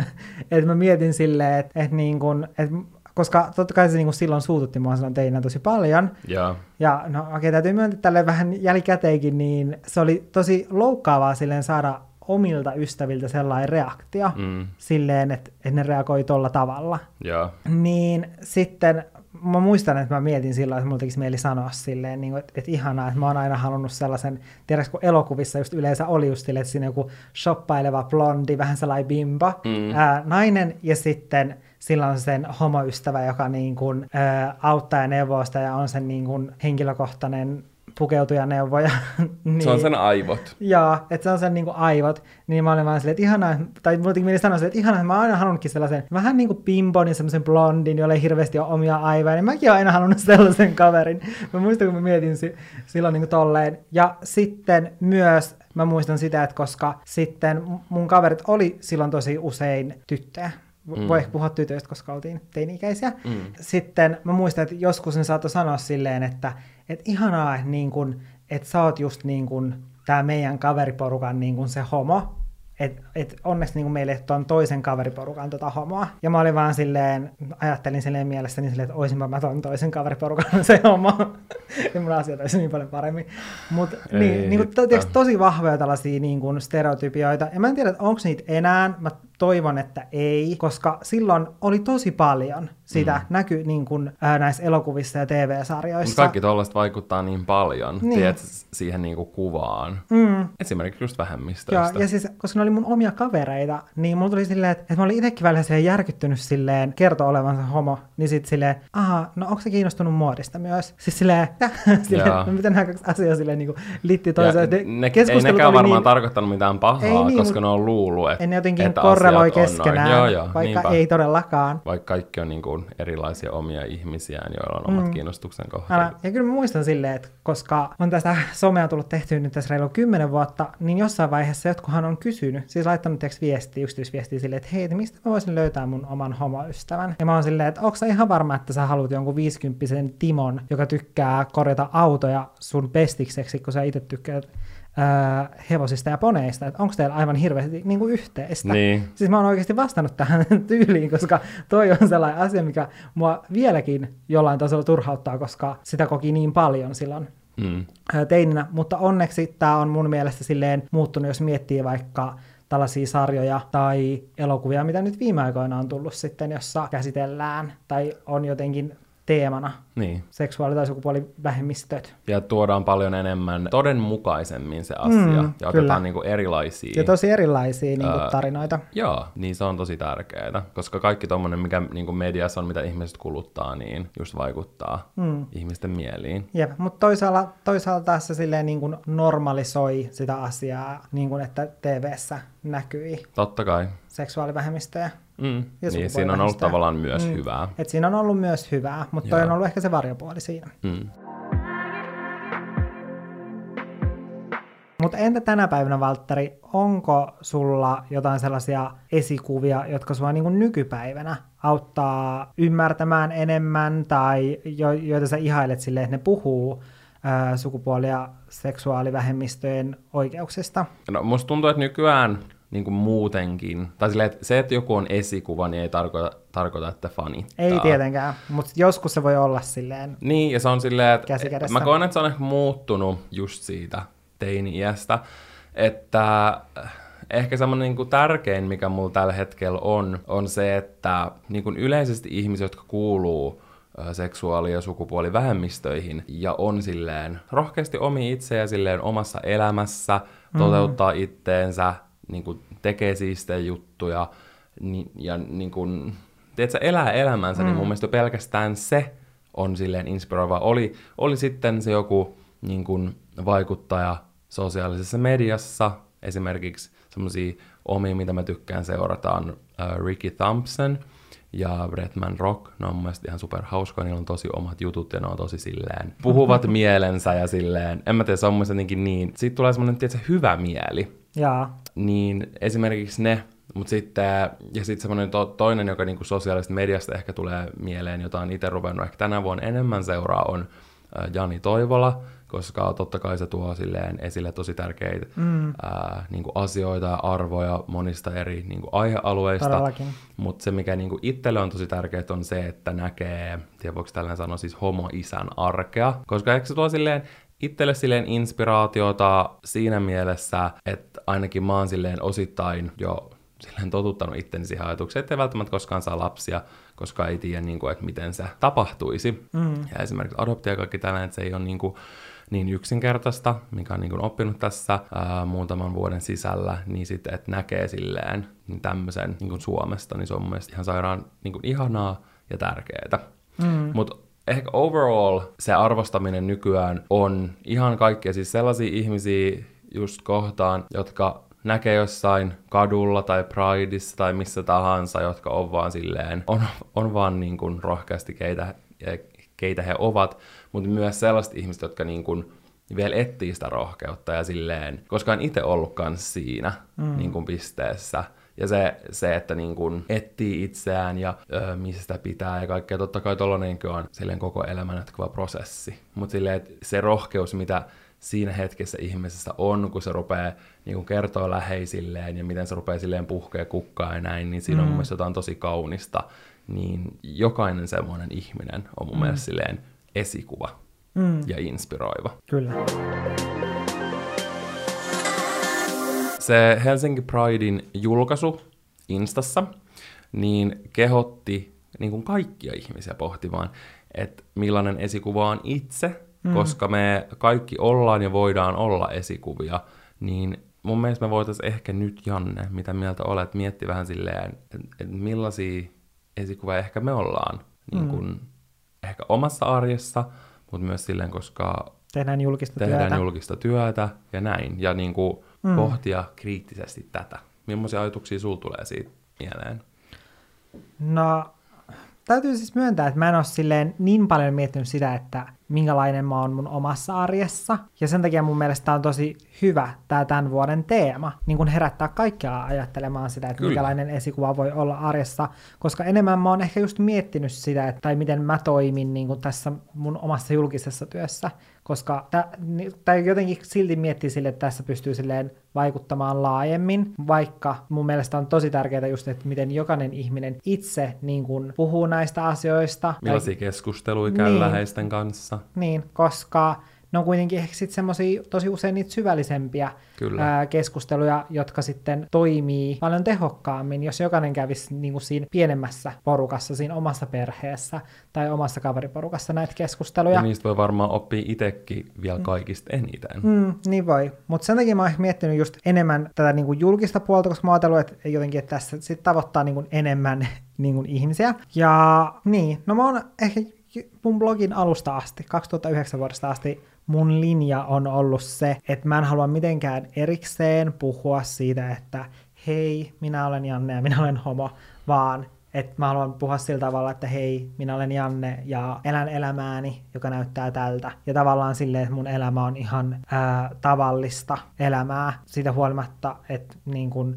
Speaker 1: <laughs> että mä mietin silleen, että, että, niin kun, että koska totta kai se niin kun silloin suututti mua silloin teinä tosi paljon,
Speaker 2: Joo.
Speaker 1: ja no okei, okay, täytyy myöntää tälle vähän jälkikäteenkin, niin se oli tosi loukkaavaa silleen saada omilta ystäviltä sellainen reaktio,
Speaker 2: Mm.
Speaker 1: silleen, että, että ne reagoi tolla tavalla.
Speaker 2: Joo.
Speaker 1: Niin sitten mä muistan, että mä mietin silloin, että mulla tekisi mieli sanoa silleen, niin kuin, että, että ihanaa, että mä oon aina halunnut sellaisen, tiedätkö, kun elokuvissa just yleensä oli just silleen, että siinä joku shoppaileva blondi, vähän sellainen bimba,
Speaker 2: Mm.
Speaker 1: ää, nainen, ja sitten sillä on sen homoystävä, joka niin kuin, ää, auttaa ja neuvoo sitä ja on sen niin kuin henkilökohtainen pukeutuja neuvoja. <laughs> niin.
Speaker 2: Se on sen aivot.
Speaker 1: Joo, että se on sen niinku aivot, niin mä olin vaan silleen, että ihanaa, tai mulla teki mieli sanoa silleen, että ihanaa, että mä oon aina halunnutkin sellaisen vähän niinku pimpon ja semmoisen blondin, jolla ei hirveästi ole omia aivoja, niin mäkin oon aina halunnut <laughs> sellaisen kaverin. Mä muistan, kun mä mietin si- silloin niinku tolleen. Ja sitten myös mä muistan sitä, että koska sitten mun kaverit oli silloin tosi usein tyttöjä,
Speaker 2: Mm.
Speaker 1: voi ehkä puhua tytöistä, koska oltiin teini-ikäisiä.
Speaker 2: Mm.
Speaker 1: Sitten mä muistan, että joskus ne saattoi sanoa silleen, että, että ihanaa, että, niin kun, että sä oot just niin kun, tää meidän kaveriporukan niin kun se homo. Että et onneksi niin meille on toisen kaveriporukan tota homoa. Ja mä olin vaan silleen, ajattelin silleen mielessäni silleen, että oisinpa mä ton toisen kaveriporukan <laughs> se homo. ja mun asiat olisi niin paljon paremmin.
Speaker 2: Ei
Speaker 1: niin, niin kun, to, tiiäks, tosi vahvoja tällaisia niin kun stereotypioita. Ja mä en tiedä, onko niitä enää. Mä toivon, että ei, koska silloin oli tosi paljon sitä mm. näkyy niin kuin, ää, näissä elokuvissa ja TV-sarjoissa.
Speaker 2: Mutta kaikki tuollaista vaikuttaa niin paljon, niin. tiedät, siihen niin kuin kuvaan. Mm. Esimerkiksi just vähemmistöistä.
Speaker 1: Joo, ja siis, koska ne oli mun omia kavereita, niin mulla tuli silleen, että, että mä olin itsekin vähän järkyttynyt silleen, kertoo olevansa homo, niin sitten silleen, aha, no onko se kiinnostunut muodista myös? Siis silleen, <laughs> silleen no, miten nämä kaksi asiaa silleen niin kuin liitti toiseen.
Speaker 2: Ne, ne, ei nekään varmaan niin... tarkoittanut mitään pahaa, ei niin, koska ne on luullut, että,
Speaker 1: ne jotenkin että korreloi keskenään, joo, joo, vaikka niinpä. ei todellakaan.
Speaker 2: Vaikka kaikki on niin kuin erilaisia omia ihmisiään, joilla on omat mm. kiinnostuksen kohteet.
Speaker 1: Ja kyllä mä muistan silleen, että koska on tästä somea tullut tehtyä nyt tässä reilu kymmenen vuotta, niin jossain vaiheessa jotkuhan on kysynyt, siis laittanut teeksi viestiä, yksityisviestiä silleen, että hei, mistä mä voisin löytää mun oman homoystävän? Ja mä oon silleen, että onko sä ihan varma, että sä haluat jonkun 50 Timon, joka tykkää korjata autoja sun pestikseksi, kun sä itse tykkäät äh, hevosista ja poneista, että onko teillä aivan hirveästi niin kuin yhteistä.
Speaker 2: Niin.
Speaker 1: Siis mä oon oikeasti vastannut tähän <laughs> tyyliin, koska toi on sellainen asia, mikä mua vieläkin jollain tasolla turhauttaa, koska sitä koki niin paljon silloin mm. teininä, mutta onneksi tämä on mun mielestä silleen muuttunut, jos miettii vaikka tällaisia sarjoja tai elokuvia, mitä nyt viime aikoina on tullut sitten, jossa käsitellään tai on jotenkin teemana niin. seksuaali- tai sukupuolivähemmistöt.
Speaker 2: Ja tuodaan paljon enemmän todenmukaisemmin se asia, mm, ja otetaan niinku erilaisia...
Speaker 1: Ja tosi erilaisia niinku ää, tarinoita.
Speaker 2: Joo, niin se on tosi tärkeää, koska kaikki tommonen, mikä niinku mediassa on, mitä ihmiset kuluttaa, niin just vaikuttaa mm. ihmisten mieliin.
Speaker 1: Jep, mutta toisaalta, toisaalta se silleen niinku normalisoi sitä asiaa, niin kuin että TV-ssä näkyi.
Speaker 2: Totta kai.
Speaker 1: Seksuaalivähemmistöjä.
Speaker 2: Mm. niin, siinä on ollut tavallaan myös mm. hyvää.
Speaker 1: Et siinä on ollut myös hyvää, mutta toi on ollut ehkä se varjopuoli siinä. Mm. Mutta entä tänä päivänä, Valtteri, onko sulla jotain sellaisia esikuvia, jotka sua niin nykypäivänä auttaa ymmärtämään enemmän tai jo, joita sä ihailet silleen, että ne puhuu ää, sukupuoli- ja seksuaalivähemmistöjen oikeuksista?
Speaker 2: No musta tuntuu, että nykyään niin kuin muutenkin. Tai silleen, että se, että joku on esikuva, niin ei tarkoita, tarkoita että fanittaa.
Speaker 1: Ei tietenkään, mutta joskus se voi olla silleen
Speaker 2: Niin, ja se on silleen, että mä koen, että se on ehkä muuttunut just siitä teini-iästä, että ehkä semmoinen niin tärkein, mikä mulla tällä hetkellä on, on se, että niin kuin yleisesti ihmiset, jotka kuuluu seksuaali- ja sukupuolivähemmistöihin ja on silleen rohkeasti omi itseä silleen omassa elämässä, toteuttaa mm. itteensä, niin kuin tekee siistejä juttuja niin, ja niin kuin, tiedätkö, elää elämänsä, mm. niin mun mielestä pelkästään se on silleen inspiroiva. Oli, oli sitten se joku niin kuin, vaikuttaja sosiaalisessa mediassa, esimerkiksi semmoisia omia, mitä mä tykkään seurata, on uh, Ricky Thompson ja Bretman Rock. Ne on mun mielestä ihan super hauskoja, niillä on tosi omat jutut ja ne on tosi silleen, puhuvat <laughs> mielensä ja silleen, en mä tiedä, se on mun niin, niin, siitä tulee semmoinen, tiedätkö, hyvä mieli.
Speaker 1: Jaa.
Speaker 2: Niin esimerkiksi ne, mutta sitten, ja sitten semmoinen to, toinen, joka niinku sosiaalisesta mediasta ehkä tulee mieleen, jota on itse ruvennut ehkä tänä vuonna enemmän seuraa, on Jani Toivola, koska totta kai se tuo silleen esille tosi tärkeitä mm. ää, niin kuin asioita ja arvoja monista eri niin kuin aihealueista. Mutta se, mikä niin kuin itselle on tosi tärkeää, on se, että näkee, tiedä voiko tällainen sanoa, siis homo-isän arkea. Koska ehkä se tuo silleen itselle silleen inspiraatiota siinä mielessä, että ainakin mä oon silleen osittain jo silleen totuttanut itteni siihen ajatukseen, ettei välttämättä koskaan saa lapsia, koska ei tiedä, niin kuin, että miten se tapahtuisi. Mm. Ja esimerkiksi adoptio ja kaikki tällainen, että se ei ole niin, kuin, niin yksinkertaista, mikä on niin kuin oppinut tässä ää, muutaman vuoden sisällä, niin sitten, että näkee silleen niin tämmöisen niin kuin Suomesta, niin se on mun mielestä ihan sairaan niin kuin ihanaa ja tärkeää. Mm. Mutta ehkä overall se arvostaminen nykyään on ihan kaikkea, siis sellaisia ihmisiä just kohtaan, jotka näkee jossain kadulla tai Prideissa tai missä tahansa, jotka on vaan silleen, on, on vaan niin kuin rohkeasti keitä, keitä he ovat, mutta myös sellaiset ihmiset, jotka niin kuin vielä etsii sitä rohkeutta ja silleen, koska en itse ollutkaan siinä mm. niin kuin pisteessä, ja se, se että niin kun etsii itseään ja ö, mistä pitää ja kaikkea. Totta kai tollanenkin on silleen koko elämän jatkava prosessi. Mutta silleen, että se rohkeus, mitä siinä hetkessä ihmisessä on, kun se rupeaa niin kun kertoa läheisilleen ja miten se rupeaa silleen puhkea kukkaa ja näin, niin siinä mm. on mun mm. mielestä jotain tosi kaunista. Niin jokainen semmoinen ihminen on mun mm. mielestä silleen esikuva mm. ja inspiroiva.
Speaker 1: Kyllä.
Speaker 2: Se Helsinki Pridein julkaisu Instassa, niin kehotti niin kuin kaikkia ihmisiä pohtimaan, että millainen esikuva on itse, mm. koska me kaikki ollaan ja voidaan olla esikuvia, niin mun mielestä me voitaisiin ehkä nyt, Janne, mitä mieltä olet, miettiä vähän silleen, että et millaisia esikuvia ehkä me ollaan niin kun, mm. ehkä omassa arjessa, mutta myös silleen, koska
Speaker 1: tehdään julkista
Speaker 2: tehdään
Speaker 1: työtä.
Speaker 2: julkista työtä ja näin, ja niin kuin mm. pohtia kriittisesti tätä. Millaisia ajatuksia sulla tulee siitä mieleen?
Speaker 1: No, täytyy siis myöntää, että mä en ole silleen niin paljon miettinyt sitä, että minkälainen mä oon mun omassa arjessa. Ja sen takia mun mielestä on tosi hyvä tämä tämän vuoden teema, niin kun herättää kaikkia ajattelemaan sitä, että Kyllä. minkälainen esikuva voi olla arjessa, koska enemmän mä oon ehkä just miettinyt sitä, että, tai miten mä toimin niin kun tässä mun omassa julkisessa työssä, koska tai jotenkin silti miettii sille, että tässä pystyy silleen vaikuttamaan laajemmin, vaikka mun mielestä on tosi tärkeää just, että miten jokainen ihminen itse niin kun puhuu näistä asioista.
Speaker 2: Millaisia tai... keskusteluja käy niin, läheisten kanssa.
Speaker 1: Niin, koska ne on kuitenkin ehkä sitten semmoisia tosi usein niitä syvällisempiä Ää, keskusteluja, jotka sitten toimii paljon tehokkaammin, jos jokainen kävisi niin kuin siinä pienemmässä porukassa, siinä omassa perheessä tai omassa kaveriporukassa näitä keskusteluja. Ja
Speaker 2: niistä voi varmaan oppia itsekin vielä kaikista eniten.
Speaker 1: Mm, niin voi, mutta sen takia mä oon miettinyt just enemmän tätä niin kuin julkista puolta, koska mä oon ajatellut, että jotenkin että tässä sit tavoittaa niin kuin enemmän <laughs> niin kuin ihmisiä. Ja niin, no mä oon ehkä mun blogin alusta asti, 2009 vuodesta asti, mun linja on ollut se, että mä en halua mitenkään erikseen puhua siitä, että hei, minä olen Janne ja minä olen homo, vaan että mä haluan puhua sillä tavalla, että hei, minä olen Janne ja elän elämääni, joka näyttää tältä. Ja tavallaan silleen, että mun elämä on ihan ää, tavallista elämää, siitä huolimatta, että niin kun,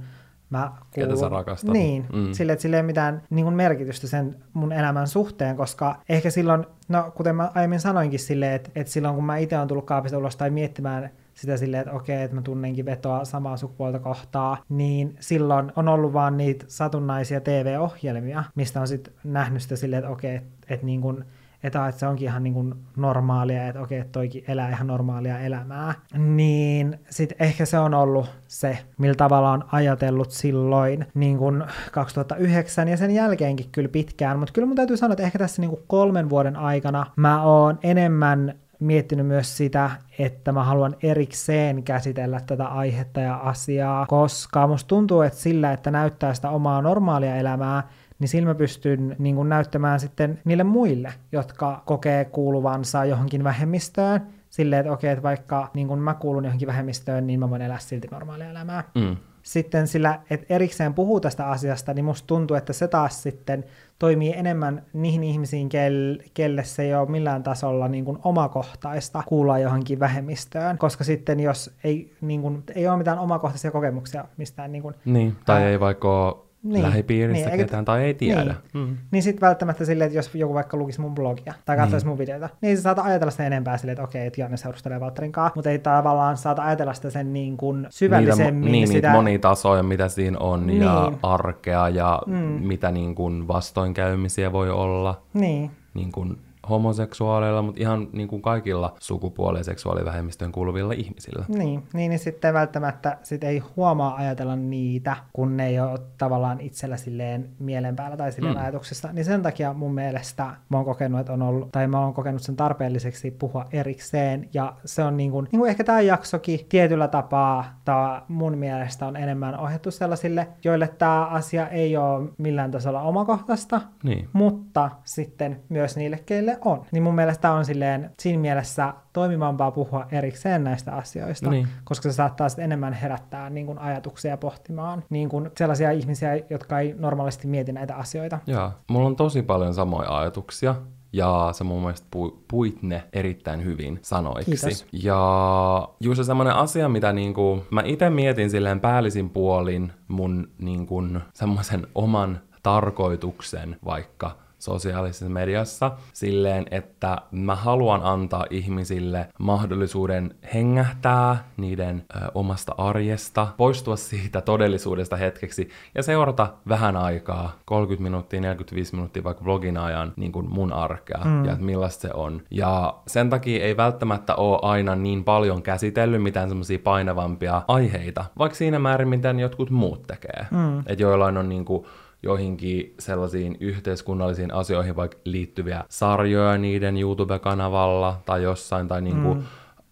Speaker 1: mä
Speaker 2: kuulun. Ketä sä rakastat.
Speaker 1: Niin, mm. sille, että sille ei mitään niin kuin merkitystä sen mun elämän suhteen, koska ehkä silloin, no kuten mä aiemmin sanoinkin silleen, että, että silloin kun mä itse olen tullut kaapista ulos tai miettimään sitä silleen, että okei, että mä tunnenkin vetoa samaa sukupuolta kohtaa, niin silloin on ollut vaan niitä satunnaisia TV-ohjelmia, mistä on sitten nähnyt sitä silleen, että okei, että, että niin kuin että, että se onkin ihan niin kuin normaalia, että okei, että toikin elää ihan normaalia elämää, niin sitten ehkä se on ollut se, millä tavalla on ajatellut silloin niin kuin 2009 ja sen jälkeenkin kyllä pitkään, mutta kyllä mun täytyy sanoa, että ehkä tässä niin kuin kolmen vuoden aikana mä oon enemmän miettinyt myös sitä, että mä haluan erikseen käsitellä tätä aihetta ja asiaa, koska musta tuntuu, että sillä, että näyttää sitä omaa normaalia elämää, niin sillä mä pystyn niin kuin näyttämään sitten niille muille, jotka kokee kuuluvansa johonkin vähemmistöön, silleen, että okei, että vaikka niin kuin mä kuulun johonkin vähemmistöön, niin mä voin elää silti normaalia elämää. Mm. Sitten sillä, että erikseen puhuu tästä asiasta, niin musta tuntuu, että se taas sitten toimii enemmän niihin ihmisiin, kelle, kelle se ei ole millään tasolla niin kuin omakohtaista kuulla johonkin vähemmistöön, koska sitten jos ei, niin kuin, ei ole mitään omakohtaisia kokemuksia mistään...
Speaker 2: Niin,
Speaker 1: kuin,
Speaker 2: niin tai ää, ei vaikka niin, lähipiiristä niin, ketään tai ei tiedä.
Speaker 1: Niin, mm. niin sitten välttämättä silleen, että jos joku vaikka lukisi mun blogia tai katsoisi niin. mun videota, niin se saata ajatella sitä enempää silleen, että okei, että Janne seurustelee Valtterin kanssa, mutta ei tavallaan saata ajatella sitä sen niin kuin syvällisemmin.
Speaker 2: Niitä, niin, sitä... monitasoja, mitä siinä on niin. ja arkea ja mm. mitä niin kuin vastoinkäymisiä voi olla. Niin. Niin kuin homoseksuaaleilla, mutta ihan niin kuin kaikilla sukupuoli- ja seksuaalivähemmistöön kuuluvilla ihmisillä.
Speaker 1: Niin, niin, niin sitten välttämättä sit ei huomaa ajatella niitä, kun ne ei ole tavallaan itsellä silleen mielen päällä tai silleen mm. ajatuksessa. Niin sen takia mun mielestä mä oon kokenut, että on ollut, tai mä oon kokenut sen tarpeelliseksi puhua erikseen. Ja se on niin kuin, niin kuin ehkä tämä jaksokin tietyllä tapaa, tämä mun mielestä on enemmän ohjattu sellaisille, joille tämä asia ei ole millään tasolla omakohtaista, niin. mutta sitten myös niille, keille on. Niin mun mielestä on silleen siinä mielessä toimivampaa puhua erikseen näistä asioista, niin. koska se saattaa sitten enemmän herättää niin kuin ajatuksia pohtimaan niin kuin sellaisia ihmisiä, jotka ei normaalisti mieti näitä asioita.
Speaker 2: Joo, mulla on tosi paljon samoja ajatuksia ja sä mun mielestä pu, puit ne erittäin hyvin sanoiksi. Kiitos. Ja just semmoinen asia, mitä niinku, mä itse mietin silleen päällisin puolin mun niinku, semmoisen oman tarkoituksen vaikka sosiaalisessa mediassa silleen, että mä haluan antaa ihmisille mahdollisuuden hengähtää niiden ö, omasta arjesta, poistua siitä todellisuudesta hetkeksi ja seurata vähän aikaa, 30 minuuttia, 45 minuuttia vaikka vlogin ajan niin kuin mun arkea mm. ja että millaista se on. Ja sen takia ei välttämättä ole aina niin paljon käsitellyt mitään semmoisia painavampia aiheita, vaikka siinä määrin, miten jotkut muut tekee. Mm. Että joillain on niin kuin joihinkin sellaisiin yhteiskunnallisiin asioihin vaikka liittyviä sarjoja niiden YouTube-kanavalla tai jossain, tai niinku mm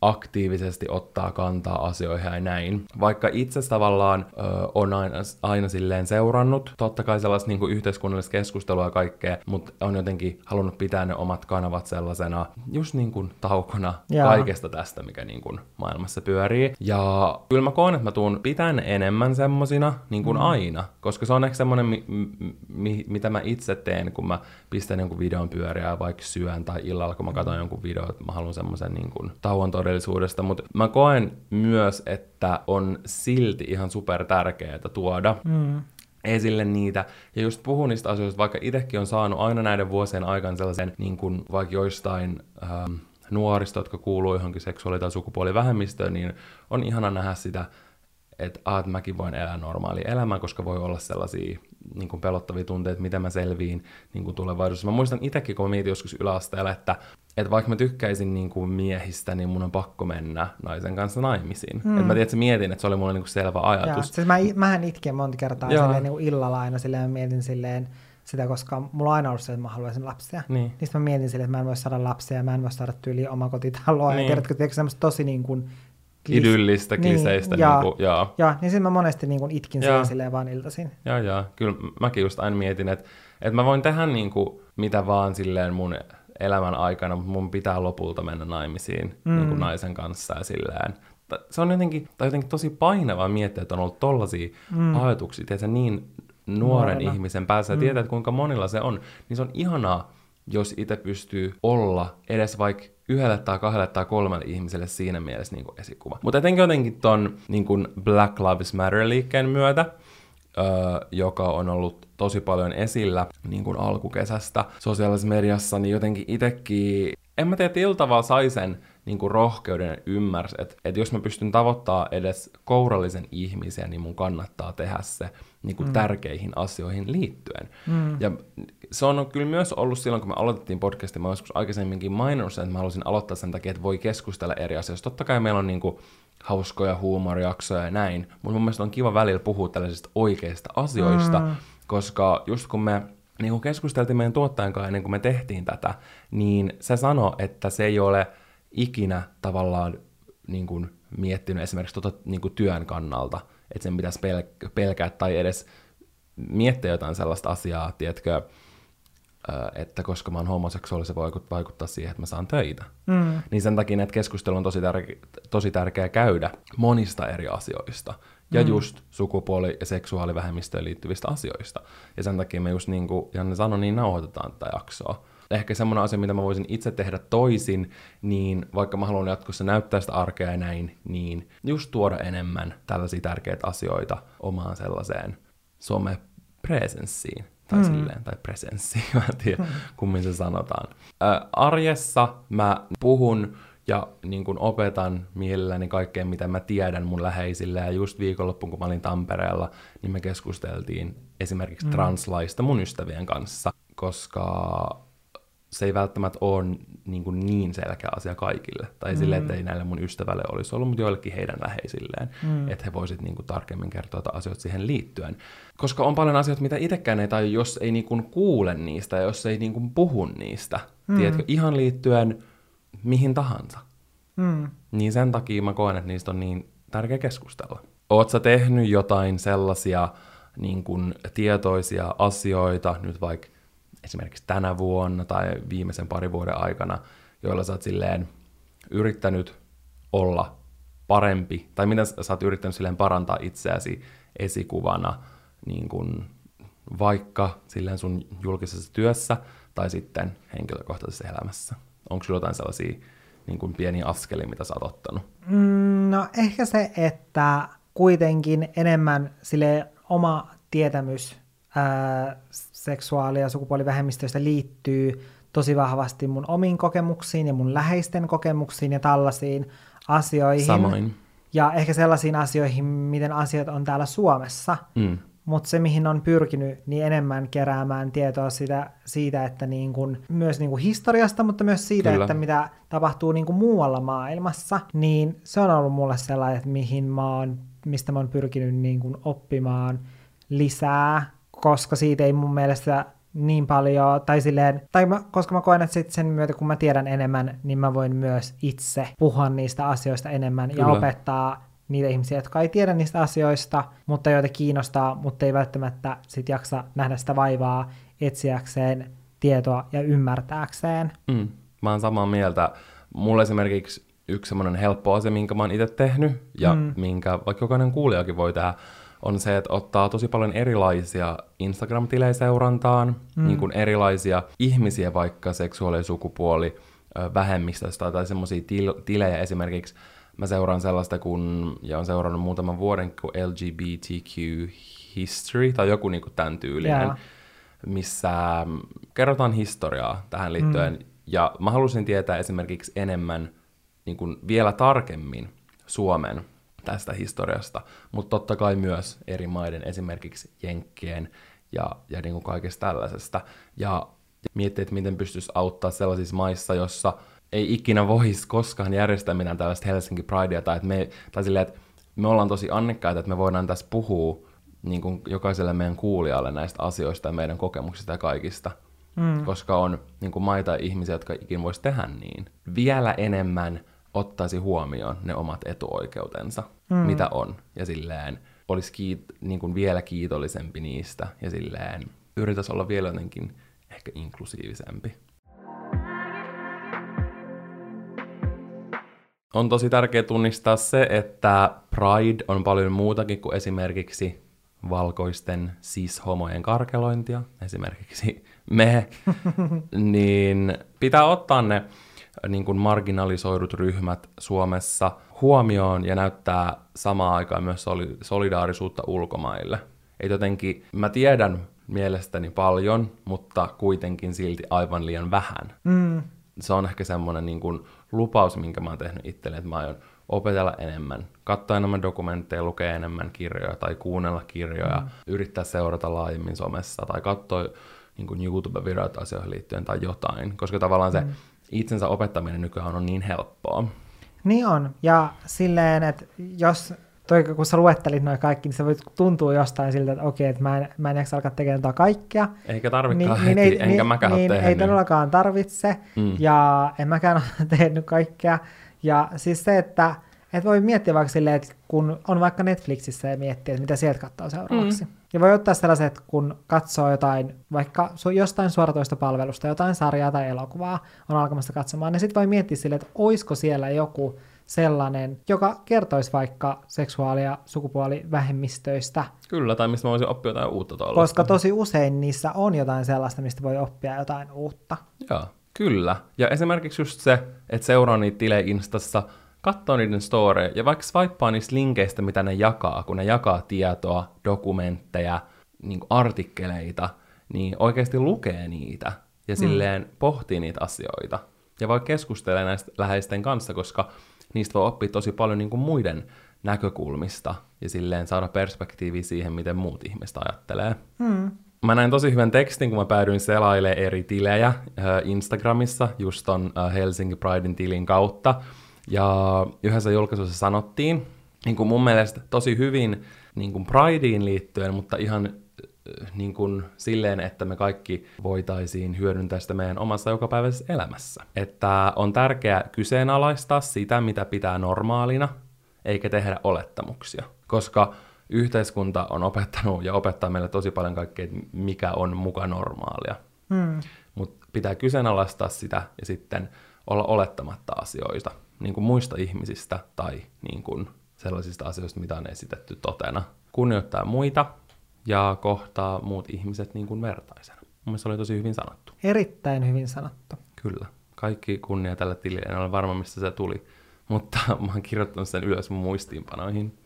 Speaker 2: aktiivisesti ottaa kantaa asioihin ja näin. Vaikka itse tavallaan ö, on aina, aina silleen seurannut, totta kai sellaista niin yhteiskunnallista keskustelua ja kaikkea, mutta on jotenkin halunnut pitää ne omat kanavat sellaisena just niin kuin taukona Jaa. kaikesta tästä, mikä niin kuin maailmassa pyörii. Ja kyllä mä koen, että mä tuun pitään enemmän semmosina niin kuin mm. aina, koska se on ehkä semmoinen, mi- mi- mitä mä itse teen, kun mä pistän jonkun videon pyöriä vaikka syön tai illalla, kun mä katson jonkun videon, että mä haluan semmoisen niin kuin tauon todellisuudesta, mutta mä koen myös, että on silti ihan super tärkeää tuoda mm. esille niitä, ja just puhun niistä asioista, vaikka itsekin on saanut aina näiden vuosien aikana sellaisen, niin kuin vaikka joistain ähm, nuorista, jotka kuuluu johonkin seksuaali- tai sukupuolivähemmistöön, niin on ihana nähdä sitä, että, ah, että mäkin voin elää normaali elämää, koska voi olla sellaisia niin kuin pelottavia tunteita, miten mä selviin niin kuin tulevaisuudessa. Mä muistan itsekin, kun mä mietin joskus yläasteella, että, että vaikka mä tykkäisin niin kuin miehistä, niin mun on pakko mennä naisen kanssa naimisiin. Mm. Että mä tiedän, että mietin, että se oli mulle niin kuin selvä ajatus. Joo,
Speaker 1: siis mä, mähän itken monta kertaa silleen, niin kuin illalla aina silleen, mä mietin silleen, sitä, koska mulla on aina ollut se, että mä haluaisin lapsia. Niin. Niin mä mietin silleen, että mä en voi saada lapsia, mä en voi saada tyyliä omakotitaloa. Niin. Ja tiedätkö, tiedätkö semmoista tosi niin kuin
Speaker 2: idyllistä kliseistä. Niin, ja, niin kuin,
Speaker 1: ja. ja, niin sitten mä monesti niin kuin itkin ja. silleen vaan iltaisin.
Speaker 2: Joo, joo. Kyllä mäkin just aina mietin, että, että mä voin tehdä niin kuin, mitä vaan silleen mun elämän aikana, mutta mun pitää lopulta mennä naimisiin mm. niin kuin naisen kanssa ja silleen. Se on jotenkin, tai jotenkin tosi painavaa miettiä, että on ollut tollaisia mm. ajatuksia, tiedätkö, niin nuoren Nuorena. ihmisen päässä ja mm. tietää, että kuinka monilla se on, niin se on ihanaa, jos itse pystyy olla edes vaikka yhdelle tai kahdelle tai kolmelle ihmiselle siinä mielessä niin kuin esikuva. Mutta etenkin jotenkin ton niin kuin Black Lives Matter-liikkeen myötä, öö, joka on ollut tosi paljon esillä niin kuin alkukesästä sosiaalisessa mediassa, niin jotenkin itsekin, en mä tiedä, että sai sen niin kuin rohkeuden ymmärsi, että, että jos mä pystyn tavoittaa edes kourallisen ihmisiä, niin mun kannattaa tehdä se niin kuin mm. tärkeihin asioihin liittyen. Mm. Ja se on kyllä myös ollut silloin, kun me aloitettiin podcastin, mä joskus aikaisemminkin maininnut sen, että mä halusin aloittaa sen takia, että voi keskustella eri asioista. Totta kai meillä on niin kuin hauskoja huumorijaksoja ja näin, mutta mun mielestä on kiva välillä puhua tällaisista oikeista asioista, mm. koska just kun me niin kun keskusteltiin meidän tuottajan kanssa ennen kuin me tehtiin tätä, niin se sanoi, että se ei ole ikinä tavallaan niin kuin miettinyt esimerkiksi tuota, niin kuin työn kannalta, että sen pitäisi pel- pelkää tai edes miettiä jotain sellaista asiaa, tiedätkö, että koska mä oon homoseksuaali, se voi vaikuttaa siihen, että mä saan töitä. Mm. Niin sen takia että keskustelu on tosi, tärke- tosi tärkeää käydä monista eri asioista. Ja mm. just sukupuoli- ja seksuaalivähemmistöön liittyvistä asioista. Ja sen takia me just niin kuin Janne sanoi, niin nauhoitetaan tätä jaksoa. Ehkä semmoinen asia, mitä mä voisin itse tehdä toisin, niin vaikka mä haluan jatkossa näyttää sitä arkea ja näin, niin just tuoda enemmän tällaisia tärkeitä asioita omaan sellaiseen some-presenssiin tai mm. silleen, tai presenssi, <laughs> mä en tiedä, mm. kummin se sanotaan. Ä, arjessa mä puhun ja niin kun opetan mielelläni kaikkea, mitä mä tiedän mun läheisille. Ja just viikonloppuun, kun mä olin Tampereella, niin me keskusteltiin esimerkiksi mm. translaista mun ystävien kanssa, koska se ei välttämättä ole niin, kuin niin selkeä asia kaikille. Tai mm. silleen, että ei näille mun ystävälle olisi ollut, mutta joillekin heidän läheisilleen. Mm. Että he voisit niin kuin, tarkemmin kertoa asioita siihen liittyen. Koska on paljon asioita, mitä itsekään ei tai jos ei niin kuin, kuule niistä ja jos ei niin kuin, puhu niistä. Mm. Tiedätkö, ihan liittyen mihin tahansa. Mm. Niin sen takia mä koen, että niistä on niin tärkeä keskustella. Oot sä tehnyt jotain sellaisia niin kuin, tietoisia asioita, nyt vaikka esimerkiksi tänä vuonna tai viimeisen parin vuoden aikana, joilla sä oot silleen yrittänyt olla parempi, tai miten sä oot yrittänyt silleen parantaa itseäsi esikuvana, niin kun vaikka silleen sun julkisessa työssä tai sitten henkilökohtaisessa elämässä? Onko sulla jotain sellaisia niin kuin pieniä askelia, mitä sä oot ottanut?
Speaker 1: Mm, no ehkä se, että kuitenkin enemmän sille oma tietämys ää, seksuaali- ja sukupuolivähemmistöistä liittyy tosi vahvasti mun omiin kokemuksiin ja mun läheisten kokemuksiin ja tällaisiin asioihin.
Speaker 2: Samoin.
Speaker 1: Ja ehkä sellaisiin asioihin, miten asiat on täällä Suomessa.
Speaker 2: Mm.
Speaker 1: Mutta se, mihin on pyrkinyt, niin enemmän keräämään tietoa sitä, siitä, että niin kun, myös niin kun historiasta, mutta myös siitä,
Speaker 2: Kyllä.
Speaker 1: että mitä tapahtuu niin kun muualla maailmassa, niin se on ollut mulle sellainen, että mihin mä oon, mistä mä oon pyrkinyt niin kun oppimaan lisää, koska siitä ei mun mielestä niin paljon, tai silleen, tai mä, koska mä koen, että sit sen myötä kun mä tiedän enemmän, niin mä voin myös itse puhua niistä asioista enemmän ja
Speaker 2: Kyllä.
Speaker 1: opettaa niitä ihmisiä, jotka ei tiedä niistä asioista, mutta joita kiinnostaa, mutta ei välttämättä sit jaksa nähdä sitä vaivaa etsiäkseen tietoa ja ymmärtääkseen.
Speaker 2: Mm. Mä oon samaa mieltä. Mulla esimerkiksi yksi semmoinen helppo asia, minkä mä oon itse tehnyt, ja mm. minkä vaikka jokainen kuulijakin voi tehdä, on se, että ottaa tosi paljon erilaisia Instagram-tilejä seurantaan, mm. niin kuin erilaisia ihmisiä, vaikka seksuaali- ja sukupuoli vähemmistöstä tai semmoisia til- tilejä esimerkiksi. Mä seuraan sellaista kun, ja on seurannut muutaman vuoden, kuin LGBTQ History, tai joku niin kuin tämän tyylinen,
Speaker 1: Jaa.
Speaker 2: missä mm, kerrotaan historiaa tähän liittyen. Mm. Ja mä halusin tietää esimerkiksi enemmän, niin kuin vielä tarkemmin Suomen tästä historiasta, mutta totta kai myös eri maiden, esimerkiksi Jenkkien ja, ja niin kuin kaikesta tällaisesta. Ja miettiä, että miten pystyisi auttaa sellaisissa maissa, jossa ei ikinä voisi koskaan järjestää mitään tällaista Helsinki Pridea, tai, että me, tai silleen, että me ollaan tosi annekkaita, että me voidaan tässä puhua niin kuin jokaiselle meidän kuulijalle näistä asioista ja meidän kokemuksista ja kaikista. Mm. Koska on niin kuin maita ihmisiä, jotka ikin voisi tehdä niin. Vielä enemmän ottaisi huomioon ne omat etuoikeutensa, mm. mitä on. Ja silleen olisi kiit- niin kuin vielä kiitollisempi niistä. Ja silleen yritäisi olla vielä jotenkin ehkä inklusiivisempi. On tosi tärkeää tunnistaa se, että Pride on paljon muutakin kuin esimerkiksi valkoisten cis-homojen karkelointia, esimerkiksi me, <laughs> niin pitää ottaa ne niin kuin marginalisoidut ryhmät Suomessa huomioon ja näyttää samaan aikaan myös soli- solidaarisuutta ulkomaille. Et jotenkin, mä tiedän mielestäni paljon, mutta kuitenkin silti aivan liian vähän.
Speaker 1: Mm.
Speaker 2: Se on ehkä semmoinen niin kuin lupaus, minkä mä oon tehnyt itselleni, että mä aion opetella enemmän, katsoa enemmän dokumentteja, lukea enemmän kirjoja tai kuunnella kirjoja, mm. yrittää seurata laajemmin somessa tai katsoa niin kuin YouTube-videoita asioihin liittyen tai jotain, koska tavallaan se
Speaker 1: Mm.
Speaker 2: itsensä opettaminen nykyään on niin helppoa.
Speaker 1: Niin on. Ja silleen, että jos toi, kun sä luettelit noin kaikki, niin se voi tuntua jostain siltä, että okei, että mä en, mä en jaksa alkaa tekemään tota kaikkea.
Speaker 2: Eikä tarvikaan heti, ei, enkä mäkään
Speaker 1: niin,
Speaker 2: ole
Speaker 1: ei
Speaker 2: tehnyt.
Speaker 1: todellakaan tarvitse,
Speaker 2: mm.
Speaker 1: ja en mäkään ole <laughs> tehnyt kaikkea. Ja siis se, että et voi miettiä vaikka silleen, että kun on vaikka Netflixissä ja miettiä, että mitä sieltä katsoo seuraavaksi. Mm. Ja voi ottaa sellaiset, kun katsoo jotain, vaikka jostain suoratoista palvelusta, jotain sarjaa tai elokuvaa on alkamassa katsomaan, niin sitten voi miettiä silleen, että olisiko siellä joku sellainen, joka kertoisi vaikka seksuaali- ja sukupuolivähemmistöistä,
Speaker 2: Kyllä, tai mistä mä voisin oppia jotain uutta tuolla.
Speaker 1: koska tosi usein niissä on jotain sellaista, mistä voi oppia jotain uutta.
Speaker 2: Joo, kyllä. Ja esimerkiksi just se, että seuraa niitä tilejä Instassa, katsoo niiden storeja, ja vaikka swipaa niistä linkeistä, mitä ne jakaa, kun ne jakaa tietoa, dokumentteja, niin artikkeleita, niin oikeasti lukee niitä ja silleen pohtii niitä asioita. Ja voi keskustella näistä läheisten kanssa, koska niistä voi oppia tosi paljon niin kuin muiden näkökulmista ja silleen saada perspektiiviä siihen, miten muut ihmiset ajattelee.
Speaker 1: Hmm.
Speaker 2: Mä näin tosi hyvän tekstin, kun mä päädyin selailemaan eri tilejä äh, Instagramissa, just ton äh, Helsinki Pridein tilin kautta. Ja yhdessä julkaisussa sanottiin, niin kuin mun mielestä tosi hyvin niin kuin Prideen liittyen, mutta ihan äh, niin kuin silleen, että me kaikki voitaisiin hyödyntää sitä meidän omassa jokapäiväisessä elämässä. Että on tärkeää kyseenalaistaa sitä, mitä pitää normaalina, eikä tehdä olettamuksia. Koska yhteiskunta on opettanut ja opettaa meille tosi paljon kaikkea, mikä on muka normaalia.
Speaker 1: Hmm.
Speaker 2: Mutta pitää kyseenalaistaa sitä ja sitten olla olettamatta asioista, niin kuin muista ihmisistä tai niin kuin sellaisista asioista, mitä on esitetty totena. Kunnioittaa muita ja kohtaa muut ihmiset niin kuin vertaisena. Mun mielestä se oli tosi hyvin sanottu.
Speaker 1: Erittäin hyvin sanottu.
Speaker 2: Kyllä. Kaikki kunnia tällä tilille. En ole varma, mistä se tuli. Mutta <laughs> mä oon kirjoittanut sen ylös mun muistiinpanoihin.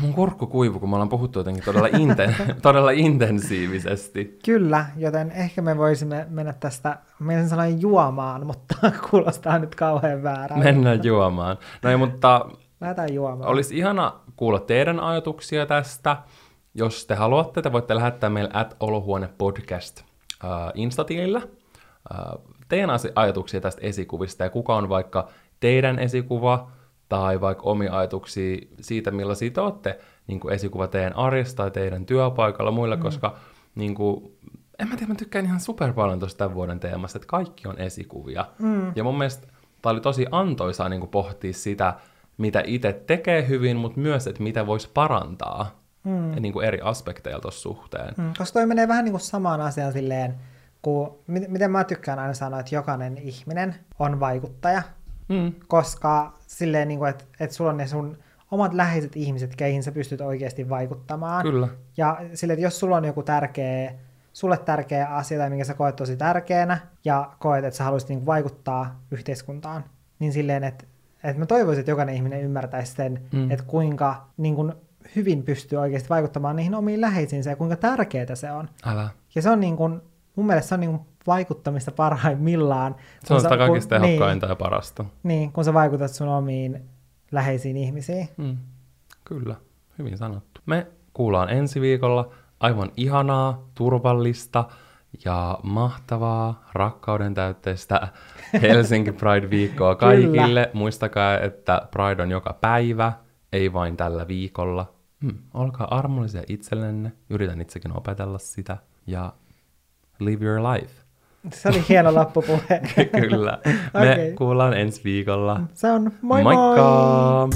Speaker 2: Mun kurkku kuivu, kun me ollaan puhuttu jotenkin todella, inten- <laughs> todella intensiivisesti.
Speaker 1: Kyllä, joten ehkä me voisimme mennä tästä, meidän sanoin juomaan, mutta <laughs> kuulostaa nyt kauhean väärältä.
Speaker 2: Mennään juomaan. No mutta
Speaker 1: Lähdetään juomaan.
Speaker 2: olisi ihana kuulla teidän ajatuksia tästä. Jos te haluatte, te voitte lähettää meille at olohuone podcast äh, Instatilillä äh, teidän ajatuksia tästä esikuvista ja kuka on vaikka teidän esikuva tai vaikka omia ajatuksia siitä, millaisia te olette niin kuin esikuva teidän arjesta tai teidän työpaikalla muilla, mm. koska niin kuin, en mä tiedä, mä tykkään ihan super paljon tuosta tämän vuoden teemasta, että kaikki on esikuvia. Mm. Ja mun mielestä tämä oli tosi antoisaa niin kuin pohtia sitä, mitä itse tekee hyvin, mutta myös, että mitä voisi parantaa mm. niin kuin eri aspekteilla tuossa suhteen.
Speaker 1: Mm, koska toi menee vähän niin kuin samaan asiaan silleen, kun, miten mä tykkään aina sanoa, että jokainen ihminen on vaikuttaja, mm. koska silleen, niin kuin, että, että sulla on ne sun omat läheiset ihmiset, keihin sä pystyt oikeasti vaikuttamaan.
Speaker 2: Kyllä.
Speaker 1: Ja silleen, että jos sulla on joku tärkeä, sulle tärkeä asia tai minkä sä koet tosi tärkeänä ja koet, että sä haluaisit niin vaikuttaa yhteiskuntaan, niin silleen, että, että mä toivoisin, että jokainen ihminen ymmärtäisi sen, mm. että kuinka niin kuin, hyvin pystyy oikeasti vaikuttamaan niihin omiin läheisiinsä ja kuinka tärkeää se on.
Speaker 2: Älä.
Speaker 1: Ja se on niin kuin, mun mielestä se on niin kuin vaikuttamista parhaimmillaan.
Speaker 2: Se on sitä
Speaker 1: kun-
Speaker 2: kaikista tehokkainta
Speaker 1: niin,
Speaker 2: ja parasta.
Speaker 1: niin, kun sä vaikutat sun omiin läheisiin ihmisiin.
Speaker 2: Mm. Kyllä, hyvin sanottu. Me kuullaan ensi viikolla aivan ihanaa, turvallista ja mahtavaa, rakkauden täytteistä <laughs> Helsinki Pride-viikkoa kaikille. Muistakaa, että Pride on joka päivä, ei vain tällä viikolla. Hmm. Olkaa armollisia itsellenne, yritän itsekin opetella sitä ja live your life.
Speaker 1: Se oli hieno loppupuhe. <laughs>
Speaker 2: Kyllä. Me
Speaker 1: Okei.
Speaker 2: kuullaan ensi viikolla.
Speaker 1: Se on moi moi!
Speaker 2: Moikka!